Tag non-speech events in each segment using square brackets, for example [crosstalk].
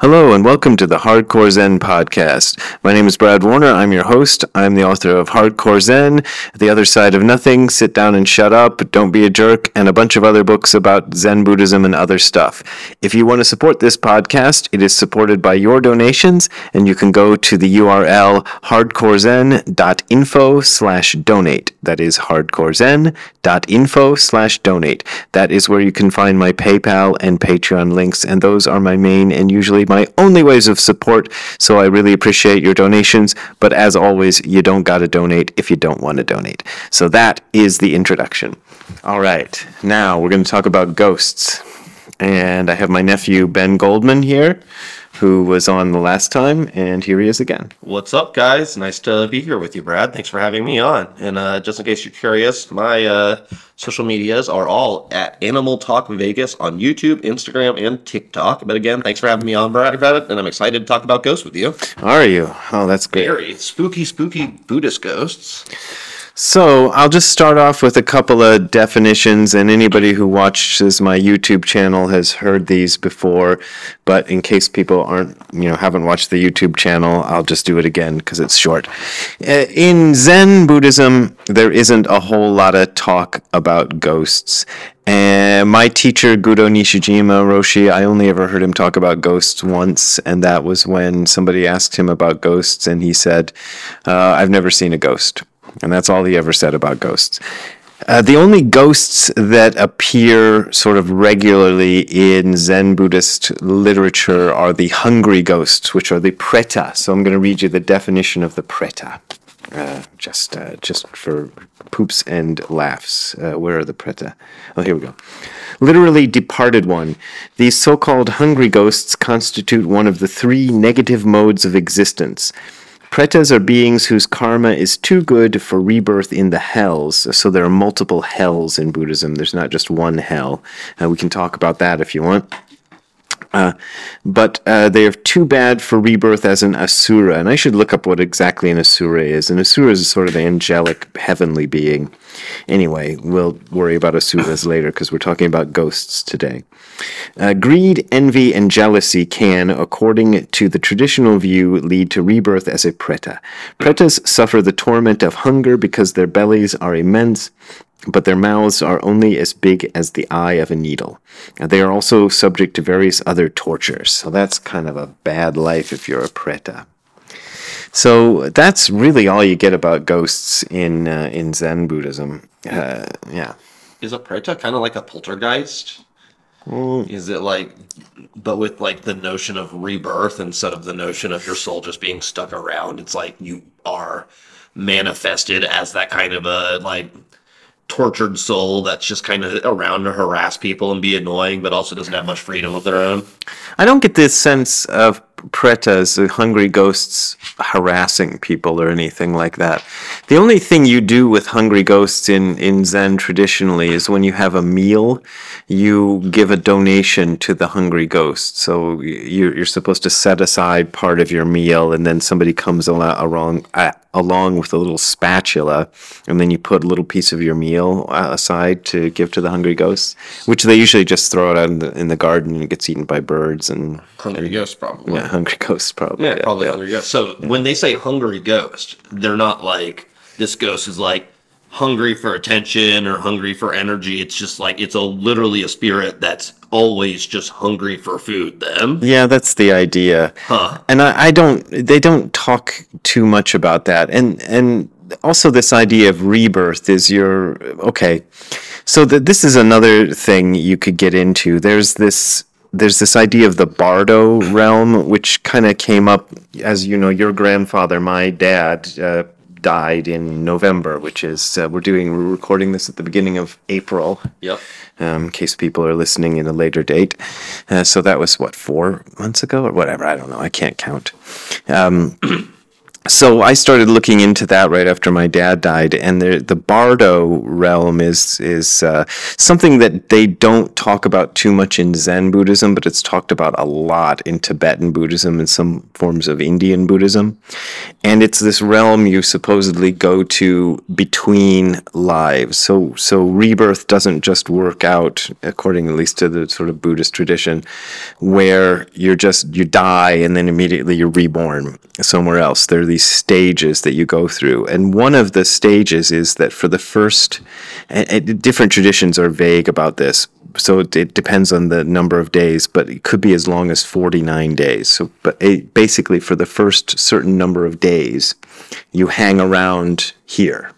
Hello and welcome to the Hardcore Zen podcast. My name is Brad Warner. I'm your host. I'm the author of Hardcore Zen, The Other Side of Nothing, Sit Down and Shut Up, Don't Be a Jerk, and a bunch of other books about Zen Buddhism and other stuff. If you want to support this podcast, it is supported by your donations, and you can go to the URL hardcorezen.info slash donate. That is hardcorezen.info slash donate. That is where you can find my PayPal and Patreon links, and those are my main and usually my only ways of support. So I really appreciate your donations. But as always, you don't got to donate if you don't want to donate. So that is the introduction. All right, now we're going to talk about ghosts. And I have my nephew Ben Goldman here, who was on the last time, and here he is again. What's up, guys? Nice to be here with you, Brad. Thanks for having me on. And uh, just in case you're curious, my uh, social medias are all at Animal Talk Vegas on YouTube, Instagram, and TikTok. But again, thanks for having me on, Brad, about it. And I'm excited to talk about ghosts with you. Are you? Oh, that's great. Very spooky, spooky Buddhist ghosts. So I'll just start off with a couple of definitions, and anybody who watches my YouTube channel has heard these before. But in case people aren't, you know, haven't watched the YouTube channel, I'll just do it again because it's short. Uh, In Zen Buddhism, there isn't a whole lot of talk about ghosts. And my teacher, Gudo Nishijima Roshi, I only ever heard him talk about ghosts once, and that was when somebody asked him about ghosts, and he said, uh, I've never seen a ghost. And that's all he ever said about ghosts. Uh, the only ghosts that appear sort of regularly in Zen Buddhist literature are the hungry ghosts, which are the preta. So I'm going to read you the definition of the preta, uh, just uh, just for poops and laughs. Uh, where are the preta? Oh, here we go. Literally departed one. These so-called hungry ghosts constitute one of the three negative modes of existence. Pretas are beings whose karma is too good for rebirth in the hells. So there are multiple hells in Buddhism. There's not just one hell. Uh, we can talk about that if you want. Uh, but uh, they are too bad for rebirth as an asura. And I should look up what exactly an asura is. An asura is a sort of angelic, heavenly being. Anyway, we'll worry about asuras later because we're talking about ghosts today. Uh, greed, envy, and jealousy can, according to the traditional view, lead to rebirth as a preta. Pretas suffer the torment of hunger because their bellies are immense, but their mouths are only as big as the eye of a needle. Uh, They are also subject to various other tortures. So that's kind of a bad life if you're a preta. So that's really all you get about ghosts in uh, in Zen Buddhism. Uh, yeah. Is a preta kind of like a poltergeist? Mm. Is it like, but with like the notion of rebirth instead of the notion of your soul just being stuck around? It's like you are manifested as that kind of a like tortured soul that's just kind of around to harass people and be annoying, but also doesn't have much freedom of their own. I don't get this sense of pretas, hungry ghosts, harassing people or anything like that. The only thing you do with hungry ghosts in, in Zen traditionally is when you have a meal, you give a donation to the hungry ghost. So you're, supposed to set aside part of your meal, and then somebody comes along, along with a little spatula, and then you put a little piece of your meal uh, aside to give to the hungry ghosts, which they usually just throw it out in the, in the garden and it gets eaten by birds and Hungry ghost, probably. yeah, hungry ghosts probably. Yeah, probably hungry ghost. So when they say hungry ghost, they're not like this ghost is like hungry for attention or hungry for energy. It's just like it's a literally a spirit that's always just hungry for food. Then Yeah, that's the idea. huh? And I, I don't. They don't talk too much about that. And and also this idea of rebirth is your okay. So th- this is another thing you could get into. There's this. There's this idea of the Bardo realm, which kind of came up, as you know, your grandfather, my dad, uh, died in November, which is uh, we're doing we're recording this at the beginning of April. Yep. um, in case people are listening in a later date. Uh, so that was what four months ago or whatever. I don't know. I can't count. Um, so I started looking into that right after my dad died, and the the Bardo realm is is uh, something that they don't talk about too much in Zen Buddhism, but it's talked about a lot in Tibetan Buddhism and some forms of Indian Buddhism, and it's this realm you supposedly go to between lives. So so rebirth doesn't just work out according at least to the sort of Buddhist tradition, where you're just you die and then immediately you're reborn somewhere else. There these stages that you go through, and one of the stages is that for the first, different traditions are vague about this, so it, it depends on the number of days, but it could be as long as 49 days. So, but it, basically, for the first certain number of days, you hang around here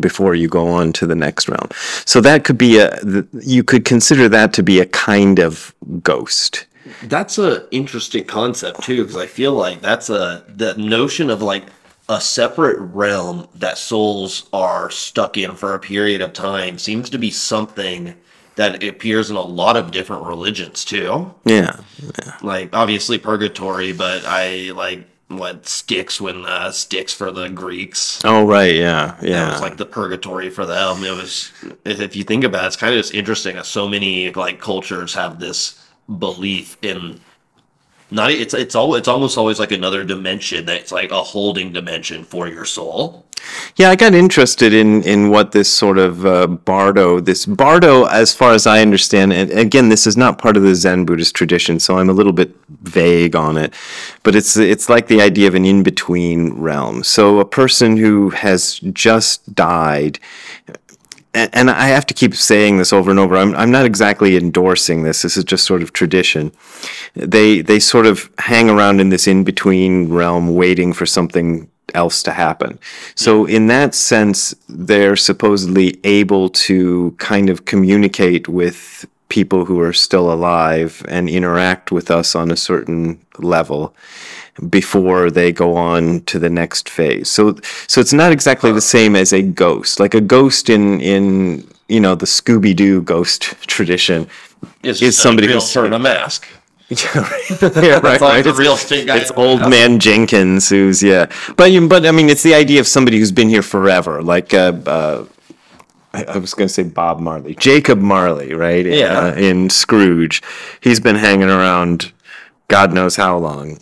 before you go on to the next realm. So that could be a you could consider that to be a kind of ghost. That's a interesting concept too, because I feel like that's a the notion of like a separate realm that souls are stuck in for a period of time seems to be something that appears in a lot of different religions too. Yeah. Like obviously purgatory, but I like what sticks when uh, Styx for the Greeks. Oh right, yeah, That yeah. was like the purgatory for them. It was, if you think about it, it's kind of just interesting that so many like cultures have this belief in not it's it's all it's almost always like another dimension that's like a holding dimension for your soul. Yeah, I got interested in in what this sort of uh, bardo, this bardo, as far as I understand, and again, this is not part of the Zen Buddhist tradition, so I'm a little bit vague on it. But it's it's like the idea of an in between realm. So a person who has just died. And I have to keep saying this over and over. I'm, I'm not exactly endorsing this. This is just sort of tradition. They they sort of hang around in this in between realm, waiting for something else to happen. So in that sense, they're supposedly able to kind of communicate with people who are still alive and interact with us on a certain level before they go on to the next phase. So so it's not exactly the same as a ghost. Like a ghost in in you know the Scooby Doo ghost [laughs] tradition It's Is somebody who's- turn a mask. [laughs] yeah, right, [laughs] right. It's- real estate guy. it's old man Jenkins who's yeah, but you but I mean it's the idea of somebody who's been here forever, like uh, uh I, I was going to say Bob Marley, Jacob Marley, right? Yeah. uh, in Scrooge, he's been hanging around, God knows how long,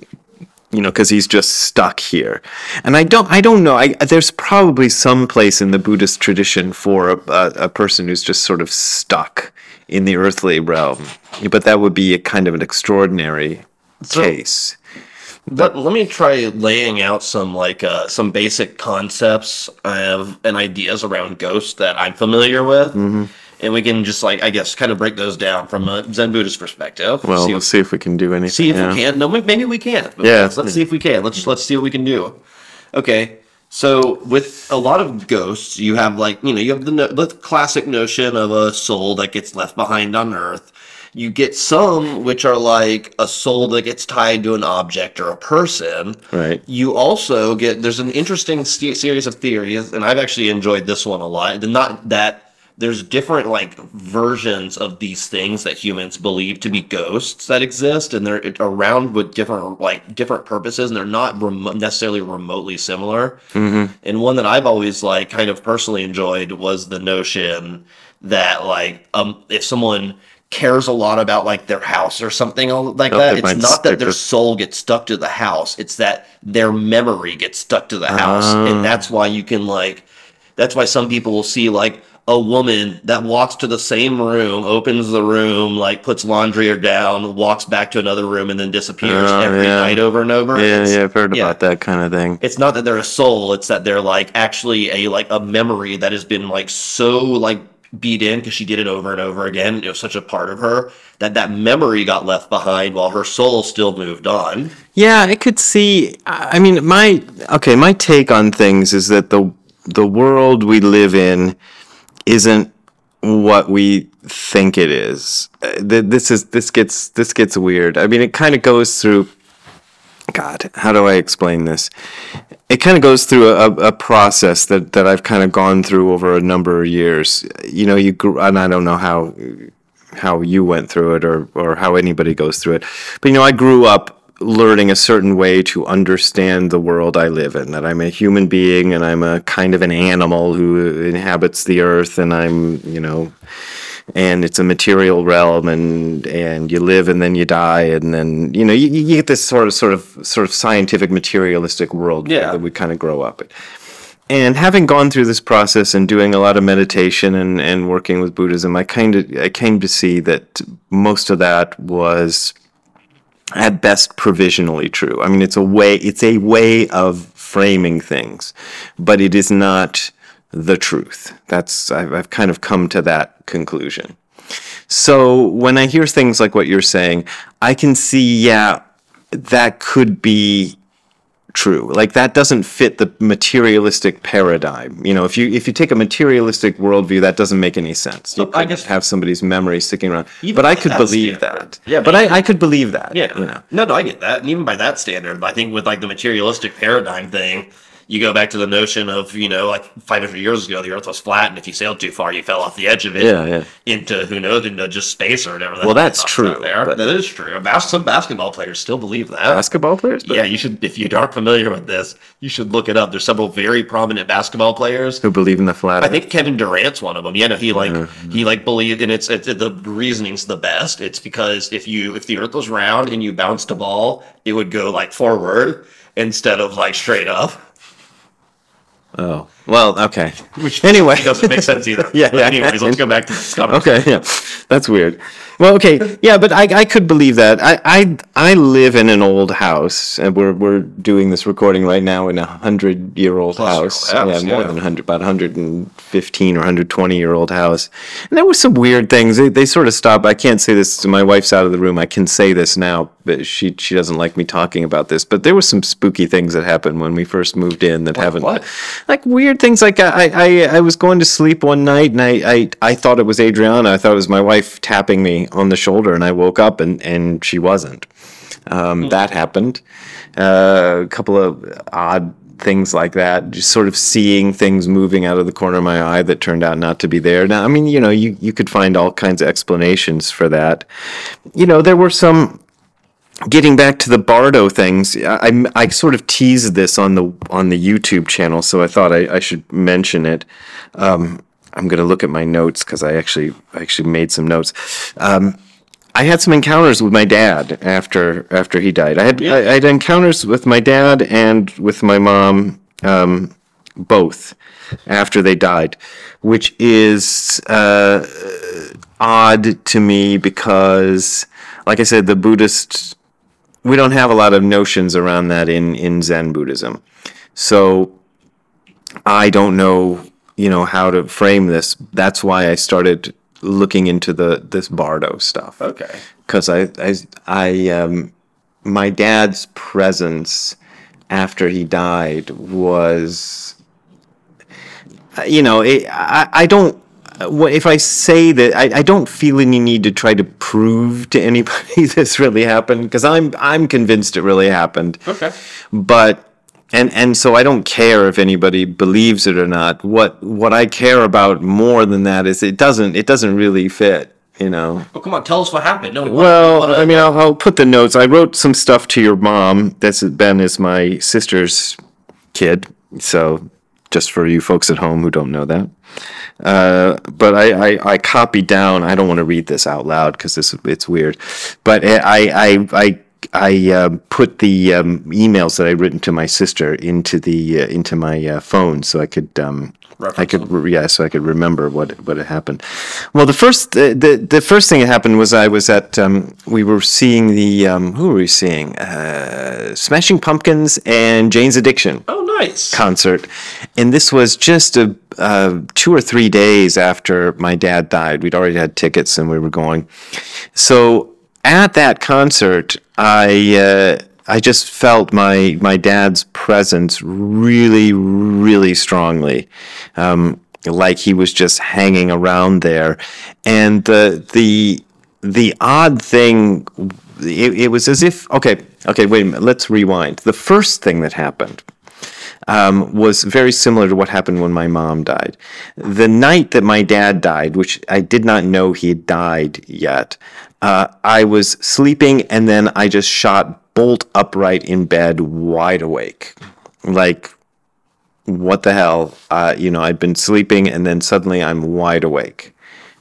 you know, because he's just stuck here. And I don't, I don't know. I, there's probably some place in the Buddhist tradition for a, a, a person who's just sort of stuck in the earthly realm, but that would be a kind of an extraordinary So- case. But let me try laying out some like uh, some basic concepts of and ideas around ghosts that I'm familiar with, Mm-hmm. And we can just like I guess kind of break those down from a Zen Buddhist perspective. Well, see, let's see if we can do anything. see if yeah. we can. No, maybe we can't. Yeah. let's, let's see if we can. Let's let's see what we can do. Okay. So with a lot of ghosts, you have like you know you have the, no- the classic notion of a soul that gets left behind on Earth. You get some which are like a soul that gets tied to an object or a person. Right. You also get there's an interesting se- series of theories, and I've actually enjoyed this one a lot. Not that there's different like versions of these things that humans believe to be ghosts that exist, and they're around with different like different purposes, and they're not remo- necessarily remotely similar. And one that I've always like kind of personally enjoyed was the notion that like um if someone cares a lot about like their house or something like Oh, that it's not that their soul gets stuck to the house it's that their memory gets stuck to the house Ah. and that's why you can like that's why some people will see like a woman that walks to the same room opens the room like puts laundry or down walks back to another room and then disappears Oh, every yeah. night over and over Yeah, It's- yeah, I've heard yeah. about that kind of thing. it's not that they're a soul it's that they're like actually a like a memory that has been like so like beat in because she did it over and over again it was such a part of her that that memory got left behind while her soul still moved on Yeah, I could see. I I mean, my okay, my take on things is that the the world we live in isn't what we think it is. Uh, This is this gets this gets weird. I mean, it kind of goes through. God, how do I explain this? It kind of goes through a, a process that, that I've kind of gone through over a number of years. You know, you and I don't know how how you went through it or or how anybody goes through it, but you know, I grew up learning a certain way to understand the world I live in. That I'm a human being and I'm a kind of an animal who inhabits the earth, and I'm you know, and it's a material realm, and and you live and then you die, and then you know you, you get this sort of sort of sort of scientific materialistic world Yeah. that we kind of grow up in. And having gone through this process and doing a lot of meditation and, and working with Buddhism, I kind of I came to see that most of that was at best provisionally true. I mean, it's a way it's a way of framing things, but it is not the truth. That's I've, I've kind of come to that conclusion. So when I hear things like what you're saying, I can see, yeah, that could be true. Like that doesn't fit the materialistic paradigm. You know, if you if you take a materialistic worldview, that doesn't make any sense. You I guess- have somebody's memory sticking around. But I could believe standard. that. Yeah, but but I, I could believe that. Yeah. You know. No, no, I get that. And even by that standard, I think with like the materialistic paradigm thing, you go back to the notion of, you know, like 500 years ago, the earth was flat, and if you sailed too far, you fell off the edge of it Yeah, yeah. into, who knows, into just space or whatever. Well, that's true, There. That is true. Some basketball players still believe that. Basketball players? But yeah, you should, if you aren't familiar with this, you should look it up. There's several very prominent basketball players Who believe in the flat I think Kevin Durant's one of them. Yeah, no, he like uh-huh. he like believed, and it's, it's the reasoning's the best. It's because if you if the Earth was round and you bounced a ball, it would go like forward instead of like straight up. Oh. Well, okay. anyway. It [laughs] doesn't make sense either. [laughs] Yeah, But yeah. Anyways, let's go back to this conversation. Okay, yeah, that's weird. Well, okay, yeah, but I, I could believe that. I, I I live in an old house, and we're we're doing this recording right now in a hundred year old house. old yeah, more yeah. than hundred, about hundred and fifteen or hundred twenty year old house. And there were some weird things. They, they sort of stopped. I can't say this. My wife's out of the room. I can say this now, but she she doesn't like me talking about this. But there were some spooky things that happened when we first moved in that haven't what? like weird things like I, I I was going to sleep one night and I, I I thought it was Adriana. I thought it was my wife tapping me on the shoulder and I woke up and and she wasn't. Um, that happened. Uh, a couple of odd things like that. Just sort of seeing things moving out of the corner of my eye that turned out not to be there. Now, I mean, you know, you you could find all kinds of explanations for that. You know, there were some getting back to the Bardo things, I, I, sort of teased this on the on the YouTube channel, so I thought I, I should mention it. Um, I'm going to look at my notes because I actually I actually made some notes. Um, I had some encounters with my dad after after he died. I had I, I had encounters with my dad and with my mom, um, both after they died, which is uh, odd to me because, like I said, the Buddhist we don't have a lot of notions around that in in Zen Buddhism. So I don't know, you know, how to frame this. That's why I started looking into the this Bardo stuff. Okay. Because I I I um my dad's presence after he died was you know, it, I I don't Uh, if I say that I, I don't feel any need to try to prove to anybody [laughs] this really happened because I'm I'm convinced it really happened. Okay. But and and so I don't care if anybody believes it or not. What what I care about more than that is it doesn't it doesn't really fit. You know. Well, come on, tell us what happened. No, we Well, we wanna- I mean, I'll, I'll put the notes. I wrote some stuff to your mom. That's Ben is my sister's kid. So, just for you folks at home who don't know that. Uh, but I, I, I copied down. I don't want to read this out loud because it's it's weird. But I I I I um, put the um, emails that I'd written to my sister into the uh, into my uh, phone so I could um, I could re- yeah so I could remember what what had happened. Well, the first the the, the first thing that happened was I was at um, we were seeing the um, who were we seeing uh, Smashing Pumpkins and Jane's Addiction oh, nice. concert, and this was just a uh, two or three days after my dad died. We'd already had tickets and we were going. So at that concert, I uh, I just felt my my dad's presence really, really strongly. Um, like he was just hanging around there, and the the the odd thing it, it was as if okay okay wait a minute let's rewind the first thing that happened um, was very similar to what happened when my mom died. The night that my dad died, which I did not know he had died yet, uh, I was sleeping and then I just shot bolt upright in bed, wide awake. Like, what the hell? Uh, you know, I'd been sleeping and then suddenly I'm wide awake.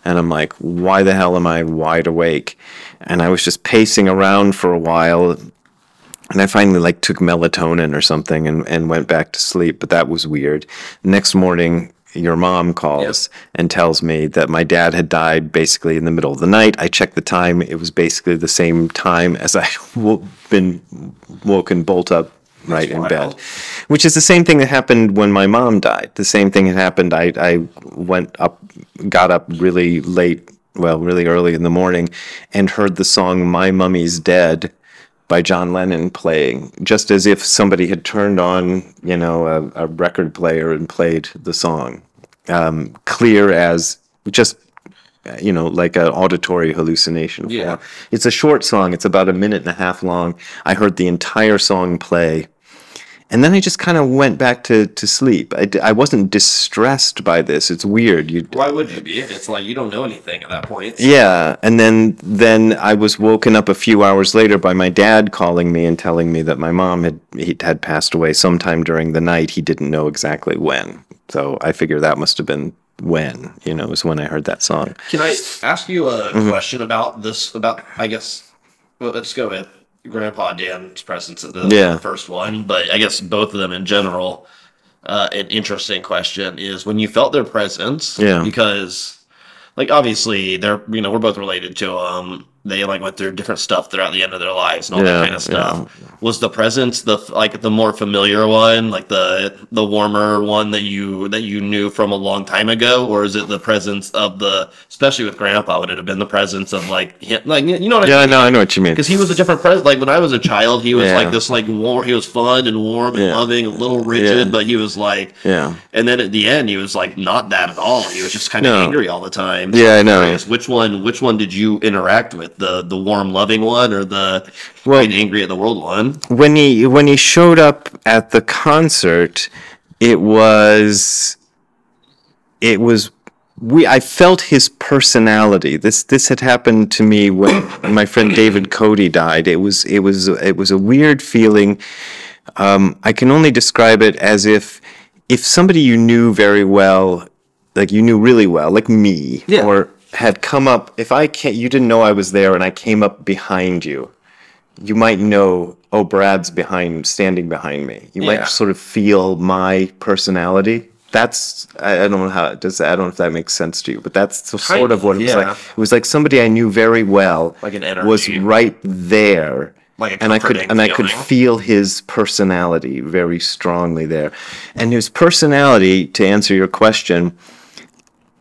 And I'm like, why the hell am I wide awake? And I was just pacing around for a while. And I finally like took melatonin or something and, and went back to sleep, but that was weird. Next morning, your mom calls and tells me that my dad had died basically in the middle of the night. I checked the time; it was basically the same time as I [laughs] w- been woken bolt up right in bed, which is the same thing that happened when my mom died. The same thing had happened. I I went up, got up really late, well, really early in the morning, and heard the song "My Mummy's Dead." by John Lennon playing, just as if somebody had turned on, you know, a, a record player and played the song, um, clear as just, you know, like an auditory hallucination. Yeah. form. It's a short song. It's about a minute and a half long. I heard the entire song play. And then I just kind of went back to, to sleep. I, I wasn't distressed by this. It's weird. You, Why would you be? It's like you don't know anything at that point. yeah, and then then I was woken up a few hours later by my dad calling me and telling me that my mom had he had passed away sometime during the night. He didn't know exactly when, so I figure that must have been when you know was when I heard that song. Can I ask you a Mm-hmm. question about this? About I guess. Well, let's go with Grandpa Dan's presence at the Yeah. first one, but I guess both of them in general. Uh, an interesting question is when you felt their presence. Yeah. Because, like, obviously they're you know we're both related to them. They like went through different stuff throughout the end of their lives and all Yeah, that kind of stuff. Was the presence the like the more familiar one, like the the warmer one that you that you knew from a long time ago, or is it the presence of the especially with Grandpa? Would it have been the presence of like him, like you know what I Yeah, I mean? know, I know what you mean. Because he was a different presence. Like when I was a child, he was Yeah. like this, like warm. He was fun and warm and Yeah. loving, a little rigid, Yeah. but he was like, Yeah. And then at the end, he was like not that at all. He was just kind of No. angry all the time. Yeah, I know. Curious, Which one? Which one did you interact with? The the warm, loving one, or the Well- angry at the world one? when he when he showed up at the concert, it was it was we I felt his personality. This this had happened to me when my friend David Cody died. It was it was it was a weird feeling. Um, I can only describe it as if if somebody you knew very well, like you knew really well, like me, Yeah. or had come up. If I can't, you didn't know I was there, and I came up behind you you might know, oh, Brad's behind, standing behind me. You Yeah. might sort of feel my personality. That's I, I don't know how it does. I don't know if that makes sense to you, but that's so- sort of what it was yeah. like. It was like somebody I knew very well, Like an energy. was right there, Like and I could and I could feel his personality very strongly there, and his personality. To answer your question,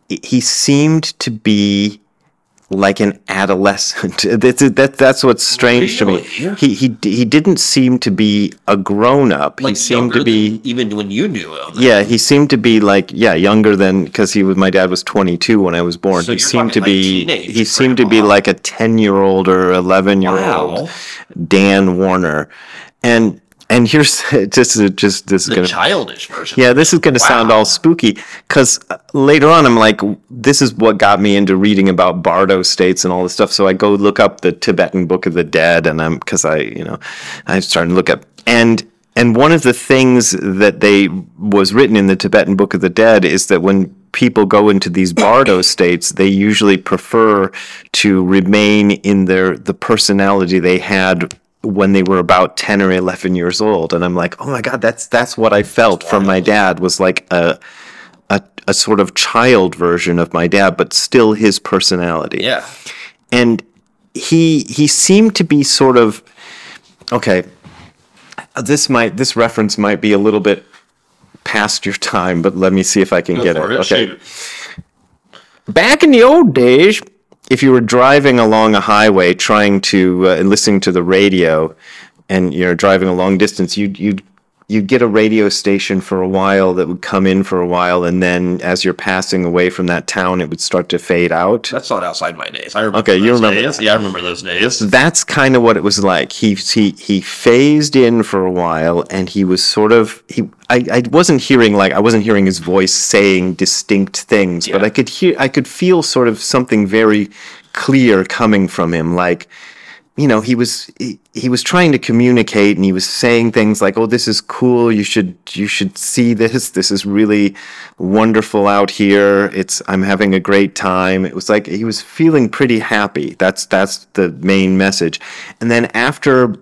he- seemed to be like an adolescent. [laughs] That's that, that's what's strange to me. Really? He he he didn't seem to be a grown up. Like he seemed to be even when you knew him. yeah, he seemed to be like yeah, younger than because he was my dad was 22 when I was born. So he seemed to like, be he seemed to be like a 10-year-old or 11-year-old Wow. Dan Warner. And and here's [laughs] just just this is The gonna childish version. yeah, this is going to sound all spooky because uh, later on I'm like, this is what got me into reading about Bardo states and all this stuff. So I go look up the Tibetan Book of the Dead, and I'm because I, you know, I started to look up and and one of the things that they was written in the Tibetan Book of the Dead is that when people go into these bardo [coughs] states they usually prefer to remain in their the personality they had when they were about 10 or 11 years old and i'm like oh my god that's that's what i felt from my dad was like a a, a sort of child version of my dad but still his personality Yeah. and he he seemed to be sort of okay this might this reference might be a little bit past your time but let me see if i can Go get it it. okay Shoot. back in the old days, if you were driving along a highway trying to uh, listening to the radio, and you're driving a long distance, you'd you'd you'd get a radio station for a while that would come in for a while, and then as you're passing away from that town, it would start to fade out. That's not outside my days. I remember. Okay, you those remember days. that. Yeah, I remember those days. That's kind of what it was like. He he he phased in for a while, and he was sort of he. I, I wasn't hearing like I wasn't hearing his voice saying distinct things, but I could hear I could feel sort of something very clear coming from him, like you know, he was he, he was trying to communicate, and he was saying things like, "Oh, this is cool. You should you should see this. This is really wonderful out here. It's I'm having a great time." It was like he was feeling pretty happy. That's that's the main message. And then after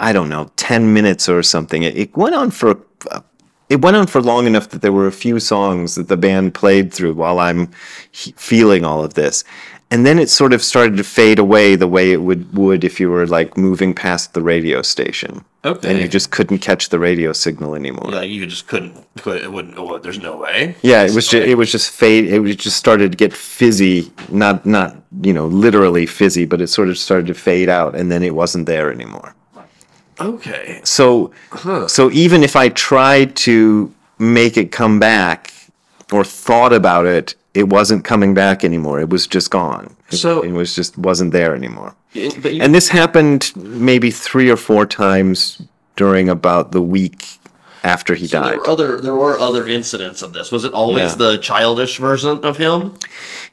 I don't know, 10 minutes or something. It, it went on for uh, it went on for long enough that there were a few songs that the band played through while I'm he- feeling all of this. And then it sort of started to fade away the way it would would if you were like moving past the radio station. Okay. And you just couldn't catch the radio signal anymore. Like you just couldn't. It wouldn't. oh, There's no way. Yeah, it was just, it was just fade. It was just started to get fizzy, not not you know literally fizzy, but it sort of started to fade out, and then it wasn't there anymore. Okay. So, so even if I tried to make it come back or thought about it, it wasn't coming back anymore. It was just gone. So- it was just wasn't there anymore. You, And this happened maybe three or four times during about the week after he there died. were other there were other incidents of this. Was it always Yeah. the childish version of him?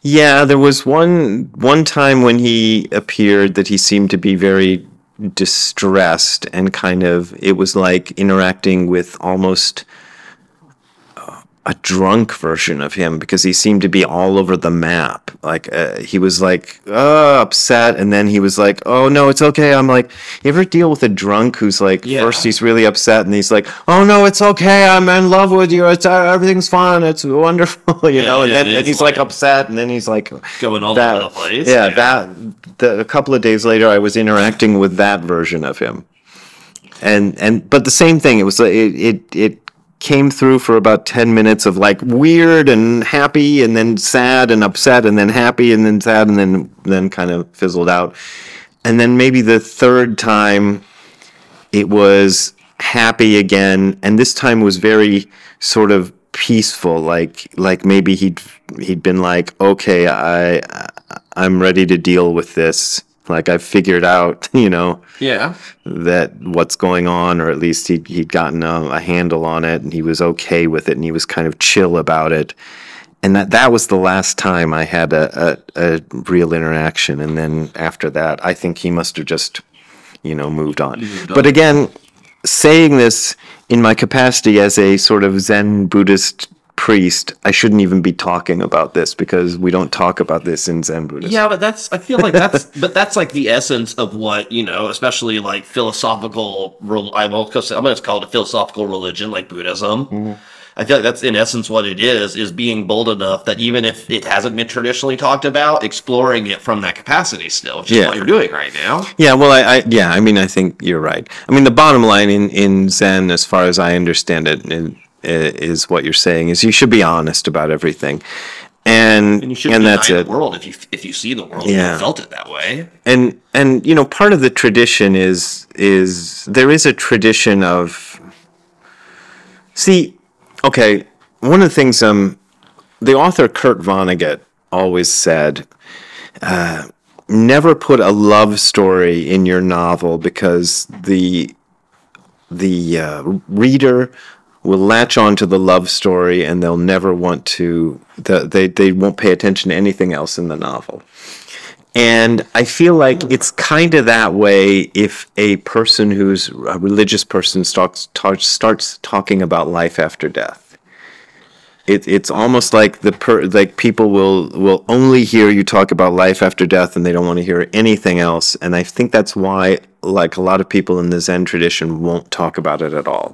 Yeah, there was one one time when he appeared that he seemed to be very distressed and kind of it was like interacting with almost a drunk version of him because he seemed to be all over the map. Like uh, he was like uh, upset, and then he was like, "Oh no, it's okay." I'm like, you ever deal with a drunk who's like, Yeah. first he's really upset, and he's like, "Oh no, it's okay. I'm in love with you. It's uh, everything's fine. It's wonderful," [laughs] you know. And yeah, then it and he's like like- upset, and then he's like Going all that, over the place. Yeah, that. The, a couple of days later, I was interacting with that version of him, and and but the same thing. It was like it it it came through for about ten minutes of like weird and happy, and then sad and upset, and then happy, and then sad, and then then kind of fizzled out, and then maybe the third time, it was happy again, and this time was very sort of peaceful like like maybe he'd he'd been like okay i i'm ready to deal with this like i've figured out [laughs] you know Yeah. that what's going on or at least he'd, he'd gotten a, a handle on it and he was okay with it and he was kind of chill about it. And that that was the last time i had a, a, a real interaction. And then after that i think he must have just you know moved on. But again saying this in my capacity as a sort of zen buddhist priest i shouldn't even be talking about this because we don't talk about this in zen buddhism Yeah, but that's I feel like that's [laughs] but that's like the essence of what you know, especially like philosophical. rel- I'm going to call it a philosophical religion like Buddhism. Mm-hmm. I feel like that's in essence what it is: is being bold enough that even if it hasn't been traditionally talked about, exploring it from that capacity still, which is Yeah. what you're doing right now. Yeah, well, I, I yeah, I mean, I think you're right. I mean, the bottom line in in Zen, as far as I understand it, in, is what you're saying is you should be honest about everything, and And you should and that's the it. world if you if you see the world Yeah. and felt it that way. And and you know, part of the tradition is is there is a tradition of see, okay, one of the things um, the author Kurt Vonnegut always said. Uh, never put a love story in your novel because the the uh, reader will latch on to the love story and they'll never want to the, they they won't pay attention to anything else in the novel. And i feel like it's kind of that way if a person who's a religious person starts starts, starts talking about life after death. It, it's almost like the per, like people will will only hear you talk about life after death and they don't want to hear anything else. And i think that's why like a lot of people in the zen tradition won't talk about it at all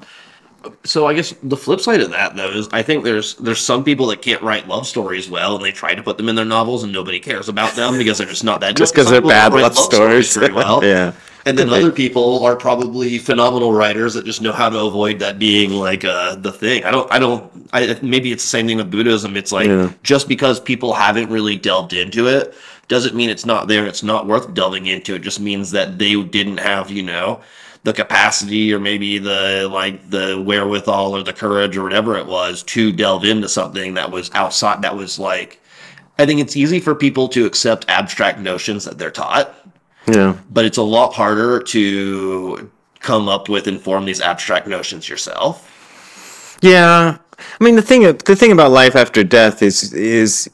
So I guess the flip side of that though is I think there's there's some people that can't write love stories well and they try to put them in their novels and nobody cares about them [laughs] because they're just not that just because they're bad love stories very well. [laughs] yeah And then other people are probably phenomenal writers that just know how to avoid that being like uh, the thing. I don't. I don't. I, maybe it's the same thing with Buddhism. It's like Yeah. just because people haven't really delved into it doesn't mean it's not there. It's not worth delving into. It just means that they didn't have you know the capacity or maybe the like the wherewithal or the courage or whatever it was to delve into something that was outside. That was like. I think it's easy for people to accept abstract notions that they're taught yeah but it's a lot harder to come up with and form these abstract notions yourself. Yeah, I mean the thing the thing about life after death is is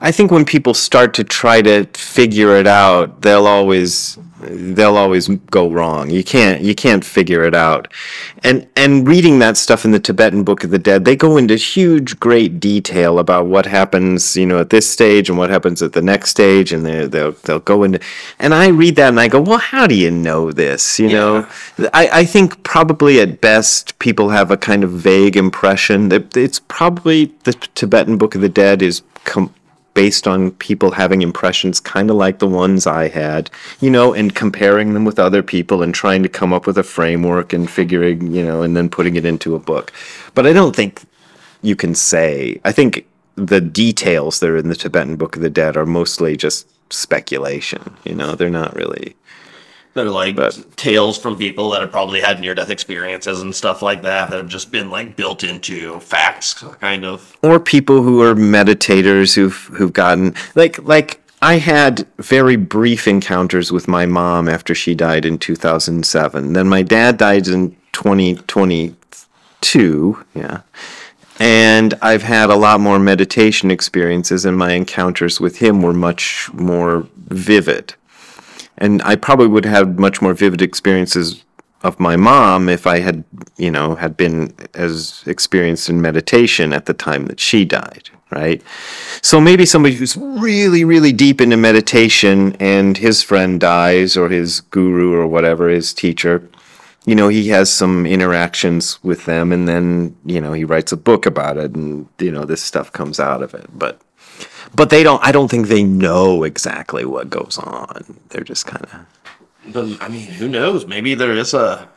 I think when people start to try to figure it out, they'll always they'll always go wrong. You can't you can't figure it out. And and reading that stuff in the Tibetan Book of the Dead, they go into huge great detail about what happens, you know, at this stage and what happens at the next stage and they they'll they'll go into and I read that and I go, "Well, how do you know this?" You know? I I think probably at best people have a kind of vague impression that it's probably the Tibetan Book of the Dead is com- based on people having impressions kind of like the ones I had, you know, and comparing them with other people and trying to come up with a framework and figuring, you know, and then putting it into a book. But I don't think you can say, I think the details that are in the Tibetan Book of the Dead are mostly just speculation, you know, they're not really. They're like But- tales from people that have probably had near death experiences and stuff like that that have just been like built into facts, kind of. or people who are meditators who've who've gotten like like I had very brief encounters with my mom after she died in 2007. Then my dad died in 2022, yeah. And I've had a lot more meditation experiences and my encounters with him were much more vivid. And I probably would have much more vivid experiences of my mom if I had, you know, had been as experienced in meditation at the time that she died, right? So maybe somebody who's really, really deep into meditation and his friend dies or his guru or whatever, his teacher, you know, he has some interactions with them and then, you know, he writes a book about it and, you know, this stuff comes out of it. But but they don't I don't think they know exactly what goes on. They're just kind of But I mean, who knows? Maybe there is a.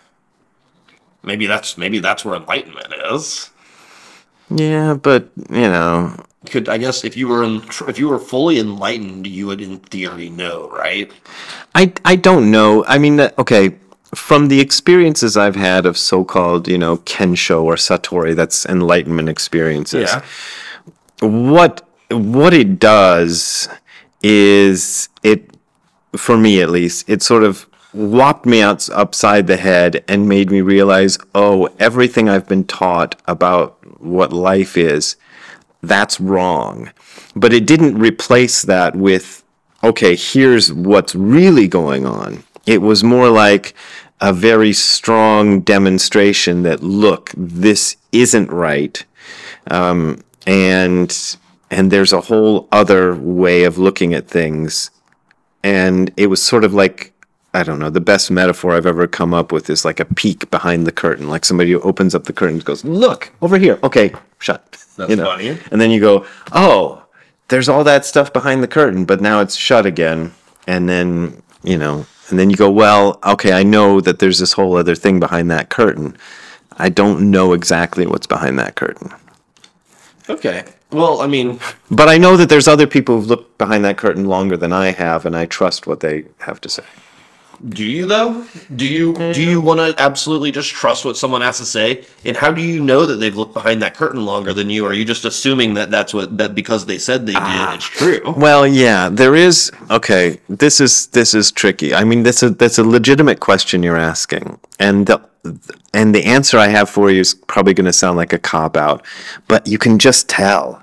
Maybe that's maybe that's where enlightenment is. Yeah, but you know, Could I guess if you were in, if you were fully enlightened, you would in theory know, right? I I don't know. I mean, okay, from the experiences I've had of so-called, you know, kensho or satori, that's enlightenment experiences. Yeah. What what it does is it for me at least, it sort of whopped me out upside the head and made me realize, oh, everything I've been taught about what life is, that's wrong. But it didn't replace that with, okay, here's what's really going on. It was more like a very strong demonstration that, look, this isn't right. Um, and and there's a whole other way of looking at things and it was sort of like I don't know. The best metaphor I've ever come up with is like a peek behind the curtain, like somebody who opens up the curtain and goes, "Look over here." Okay, shut. [laughs] That's you know? funny. And then you go, "Oh, there's all that stuff behind the curtain, but now it's shut again." And then you know, and then you go, "Well, okay, I know that there's this whole other thing behind that curtain. I don't know exactly what's behind that curtain." Okay. Well, I mean, But I know that there's other people who've looked behind that curtain longer than I have, and I trust what they have to say. do you though? Do you do you want to absolutely just trust what someone has to say? And how do you know that they've looked behind that curtain longer than you? Are you just assuming that that's what that because they said they did, it's ah, true? Well, yeah, there is. Okay, this is this is tricky. I mean, that's a that's a legitimate question you're asking, and the and the answer I have for you is probably going to sound like a cop out, but you can just tell.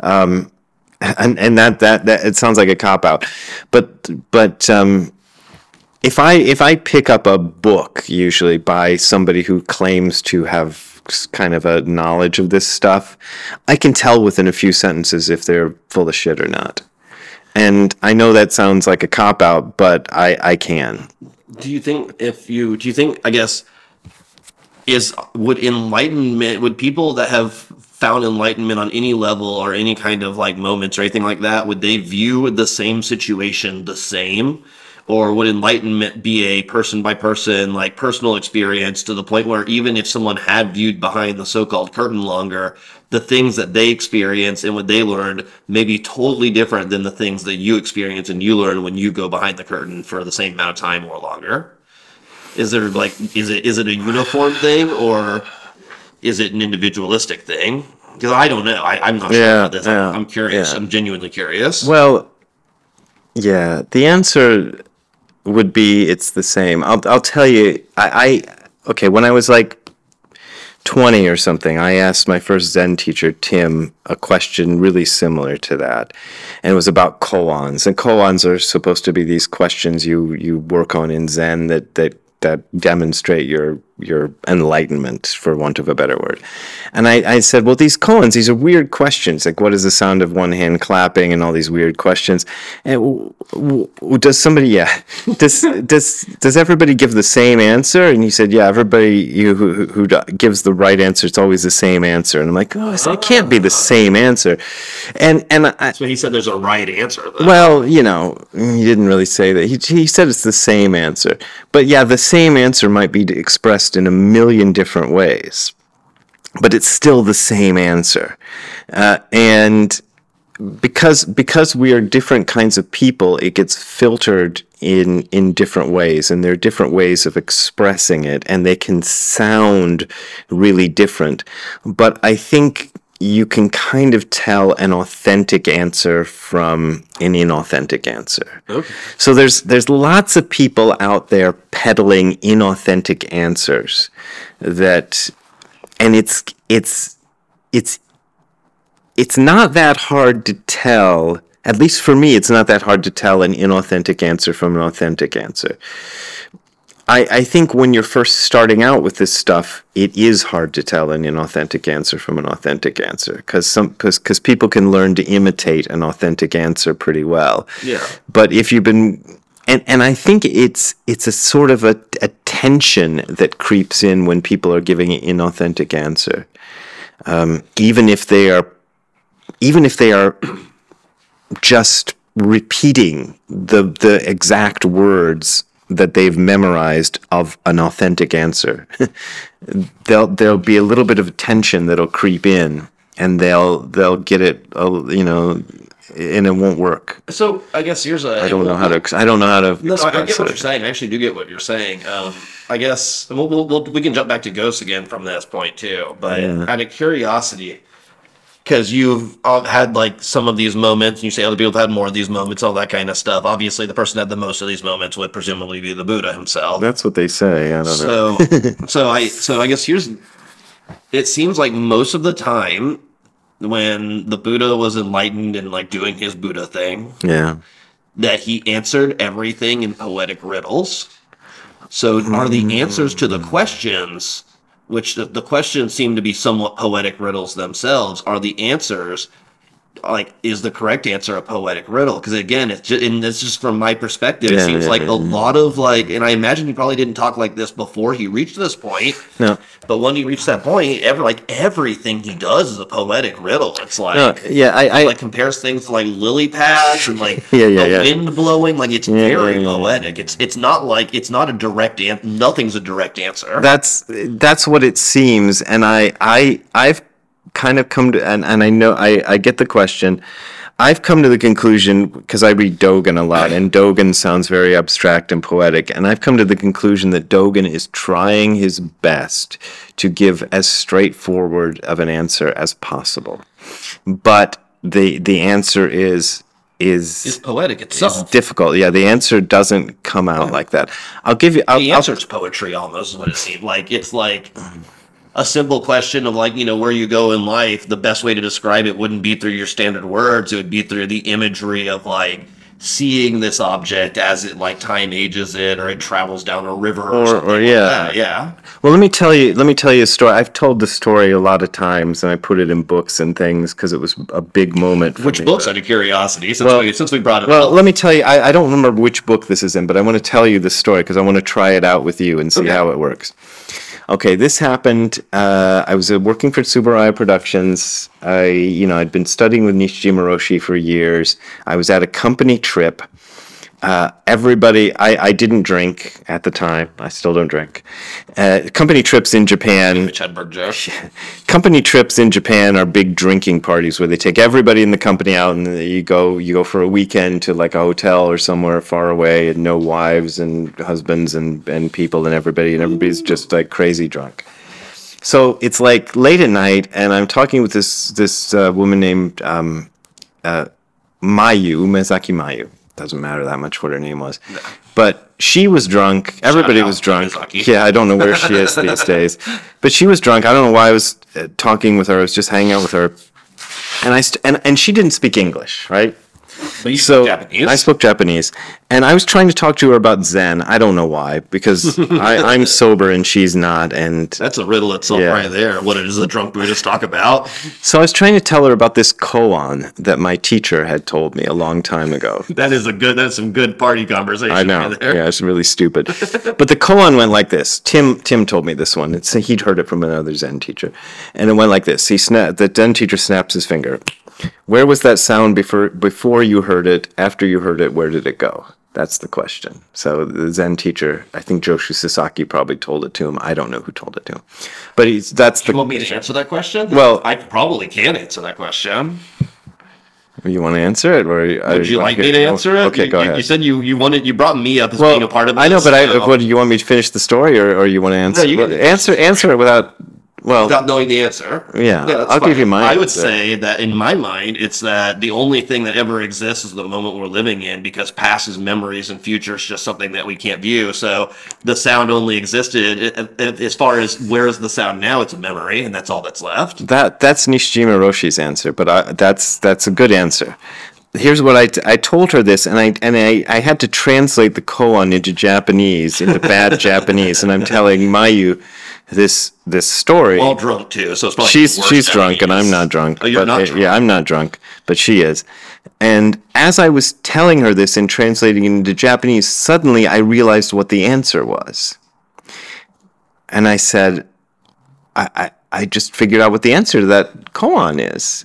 Um, and and that, that that it sounds like a cop out, but but um, if I if I pick up a book usually by somebody who claims to have kind of a knowledge of this stuff, I can tell within a few sentences if they're full of shit or not. And I know that sounds like a cop out, but I I can. Do you think if you do you think I guess is would enlightenment would people that have found enlightenment on any level or any kind of like moments or anything like that would they view the same situation the same? Or would enlightenment be a person by person like personal experience to the point where even if someone had viewed behind the so-called curtain longer the things that they experience and what they learned may be totally different than the things that you experience and you learn when you go behind the curtain for the same amount of time or longer? Is there like is it is it a uniform thing or is it an individualistic thing because i don't know I, i'm not sure about this yeah, I'm, I'm curious yeah. i'm genuinely curious Well, yeah, the answer would be it's the same. I'll I'll tell you. I, I okay when I was like 20 or something, I asked my first Zen teacher, Tim, a question really similar to that. And it was about koans. And koans are supposed to be these questions you, you work on in Zen that, that, that demonstrate your your enlightenment, for want of a better word. And I, I said, well, these koans, these are weird questions. Like, what is the sound of one hand clapping, and all these weird questions. And w- w- does somebody, yeah, [laughs] does does does everybody give the same answer? And he said, yeah, everybody you, who, who gives the right answer, it's always the same answer. And I'm like, oh, it can't be the same answer. And and I, So he said there's a right answer. Though. well, you know, he didn't really say that. He, he said it's the same answer. But yeah, the same answer might be expressed in a million different ways, but it's still the same answer. Uh, and because because we are different kinds of people, it gets filtered in in different ways, and there are different ways of expressing it, and they can sound really different. But I think you can kind of tell an authentic answer from an inauthentic answer. Okay. So there's there's lots of people out there peddling inauthentic answers that and it's it's it's it's not that hard to tell at least for me it's not that hard to tell an inauthentic answer from an authentic answer I, I think when you're first starting out with this stuff, it is hard to tell an inauthentic answer from an authentic answer because some because people can learn to imitate an authentic answer pretty well. Yeah. But if you've been and and I think it's it's a sort of a, a tension that creeps in when people are giving an inauthentic answer, um, even if they are even if they are just repeating the the exact words that they've memorized of an authentic answer. [laughs] there'll there'll be a little bit of tension that'll creep in, and they'll they'll get it, uh, you know, and it won't work. So I guess here's a. I don't know how to. I don't know how to No, no, I get what it. you're saying. I actually do get what you're saying. Um, I guess we'll, we'll, we'll, we can jump back to ghosts again from this point too. But Yeah. out of curiosity, because you've all had like some of these moments, and you say other people have had more of these moments, all that kind of stuff. Obviously, the person that had the most of these moments would presumably be the Buddha himself. That's what they say. I don't know. So, [laughs] so I, so I guess here's. It seems like most of the time, when the Buddha was enlightened and like doing his Buddha thing, Yeah. that he answered everything in poetic riddles. So are the answers to the mm. questions, which the, the questions seem to be somewhat poetic riddles themselves, are the answers like is the correct answer a poetic riddle? Because again, it's just and this is from my perspective. It seems yeah, like yeah, a lot of like, and I imagine he probably didn't talk like this before he reached this point. No. But when he reached that point, ever like everything he does is a poetic riddle. It's like No. Yeah. I. I like compares things to like lily pads and like [laughs] Yeah, yeah, the yeah. wind blowing. Like it's Yeah, very yeah, yeah. poetic. It's it's not like it's not a direct an- Nothing's a direct answer. that's that's what it seems and i i i've kind of come to and, and i know i i get the question. I've come to the conclusion because i read dogen a lot and dogen sounds very abstract and poetic and i've come to the conclusion that dogen is trying his best to give as straightforward of an answer as possible. But the the answer is is it's poetic itself. difficult. Yeah the answer doesn't come out like that. I'll give you I'll, the answer's poetry almost is what it seemed like. It's like a simple question of like, you know, where you go in life, the best way to describe it wouldn't be through your standard words. It would be through the imagery of like seeing this object as it like time ages it or it travels down a river or, Or- something or like yeah. that. Yeah. Well, let me tell you. Let me tell you a story. I've told the story a lot of times, and I put it in books and things because it was a big moment. For Which me. books out of curiosity since Well- we since we brought it Well, up. let me tell you. I, I don't remember which book this is in, but I want to tell you the story because I want to try it out with you and see Okay. how it works. Okay, this happened. Uh, I was uh, working for Tsuburaya Productions. I, you know, I'd been studying with Nishijima Roshi for years. I was at a company trip. Uh, everybody, I, I didn't drink at the time. I still don't drink. Uh, company trips in Japan [laughs] company trips in Japan are big drinking parties where they take everybody in the company out and you go you go for a weekend to like a hotel or somewhere far away and no wives and husbands and, and people and everybody and everybody's just like crazy drunk. So it's like late at night and I'm talking with this this uh, woman named um, uh, Mayu Mezaki Mayu doesn't matter that much what her name was. But she was drunk. Everybody was drunk. Yeah, I don't know where she is [laughs] these days. But she was drunk. I don't know why I was uh, talking with her. I was just hanging out with her. And I st- and, and she didn't speak English, right? But you So spoke Japanese. I spoke Japanese, and I was trying to talk to her about Zen. I don't know why, because [laughs] I, I'm sober and she's not, and That's a riddle itself Yeah. right there. What does a drunk Buddhist talk about? so I was trying to tell her about this koan that my teacher had told me a long time ago. [laughs] That is a good. That's some good party conversation. I know, Right there. yeah, it's really stupid. [laughs] but the koan went like this. Tim Tim told me this one. It's he'd heard it from another Zen teacher, and it went like this. He snap the Zen teacher snaps his finger. Where was that sound before before you heard it? After you heard it, where did it go? That's the question. So the Zen teacher, I think Joshu Sasaki probably told it to him. I don't know who told it to him, but he's that's the. You want me to answer that question? Well- I probably can answer that question. You want to answer it, or Would you like me to answer it? Okay, You- go you, ahead. You said you, you wanted you brought me up as well, being a part of. This, I know, but I. What do you want me to finish the story, or, or you want to answer? No, you well, answer answer it without. Well, without knowing the answer. Yeah, I'll give you my I would answer. say that in my mind, it's that the only thing that ever exists is the moment we're living in because past is memories and future is just something that we can't view. So the sound only existed as far as where is the sound now? It's a memory, and that's all that's left. That that's Nishijima Roshi's answer, but I, that's that's a good answer. Here's what I, t- I told her this, and I and I, I had to translate the koan into Japanese, into bad [laughs] Japanese, and I'm telling Mayu this this story. All drunk too, so it's probably she's she's drunk, and I'm not drunk. Oh, you're but, not drunk. Yeah, I'm not drunk, but she is. And as I was telling her this and translating it into Japanese, suddenly I realized what the answer was. And I said, I, I, I just figured out what the answer to that koan is.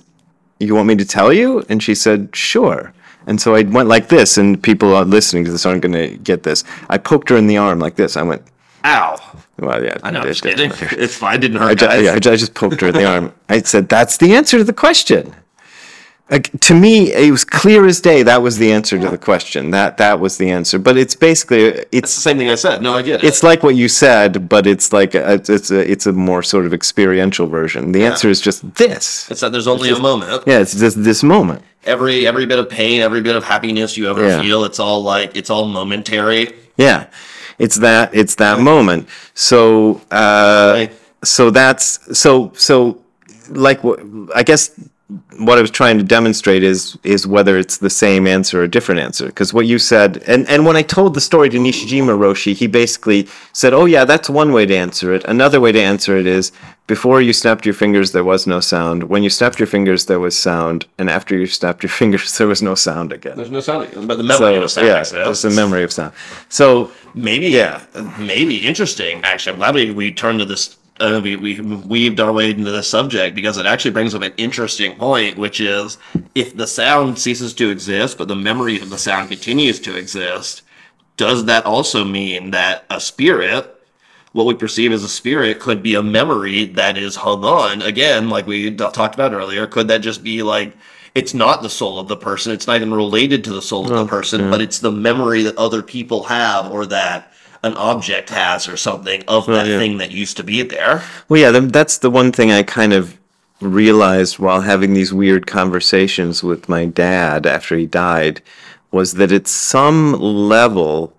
You want me to tell you? And she said, sure. And so I went like this, and people are listening to this aren't going to get this. I poked her in the arm like this. I went, Ow! well, yeah. I know, I'm it just didn't kidding. matter. It's fine. I Didn't I, hurt, ju- yeah, I just poked her in the arm. I said, "That's the answer to the question." Like, to me, it was clear as day. That was the answer to the question. That that was the answer. But it's basically It's it's the same thing I said. No, I get it. it's like what you said, but it's like a, it's it's a it's a more sort of experiential version. The answer is just this. It's that there's only a moment. Yeah, it's just this moment. Every every bit of pain, every bit of happiness you ever Yeah. feel, it's all like it's all momentary. Yeah, it's that it's that moment. So uh, Right. so that's so so like I guess what I was trying to demonstrate is is whether it's the same answer or a different answer. Because what you said, and and when I told the story to Nishijima Roshi, he basically said, "Oh yeah, that's one way to answer it. Another way to answer it is." Before you snapped your fingers, there was no sound. When you snapped your fingers, there was sound. And after you snapped your [laughs] fingers, there was no sound again. There's no sound, but the memory of sound yeah, it's the memory of sound. So Maybe, Yeah. maybe interesting. Actually, I'm glad we, we turned to this. Uh, we, we weaved our way into the subject because it actually brings up an interesting point, which is if the sound ceases to exist, but the memory of the sound continues to exist, does that also mean that a spirit, what we perceive as a spirit, could be a memory that is hung on? Again, like we talked about earlier, could that just be like it's not the soul of the person, it's not even related to the soul of the person, but it's the memory that other people have or that an object has or something of that yeah. thing that used to be there. Well, yeah, that's the one thing I kind of realized while having these weird conversations with my dad after he died was that at some level,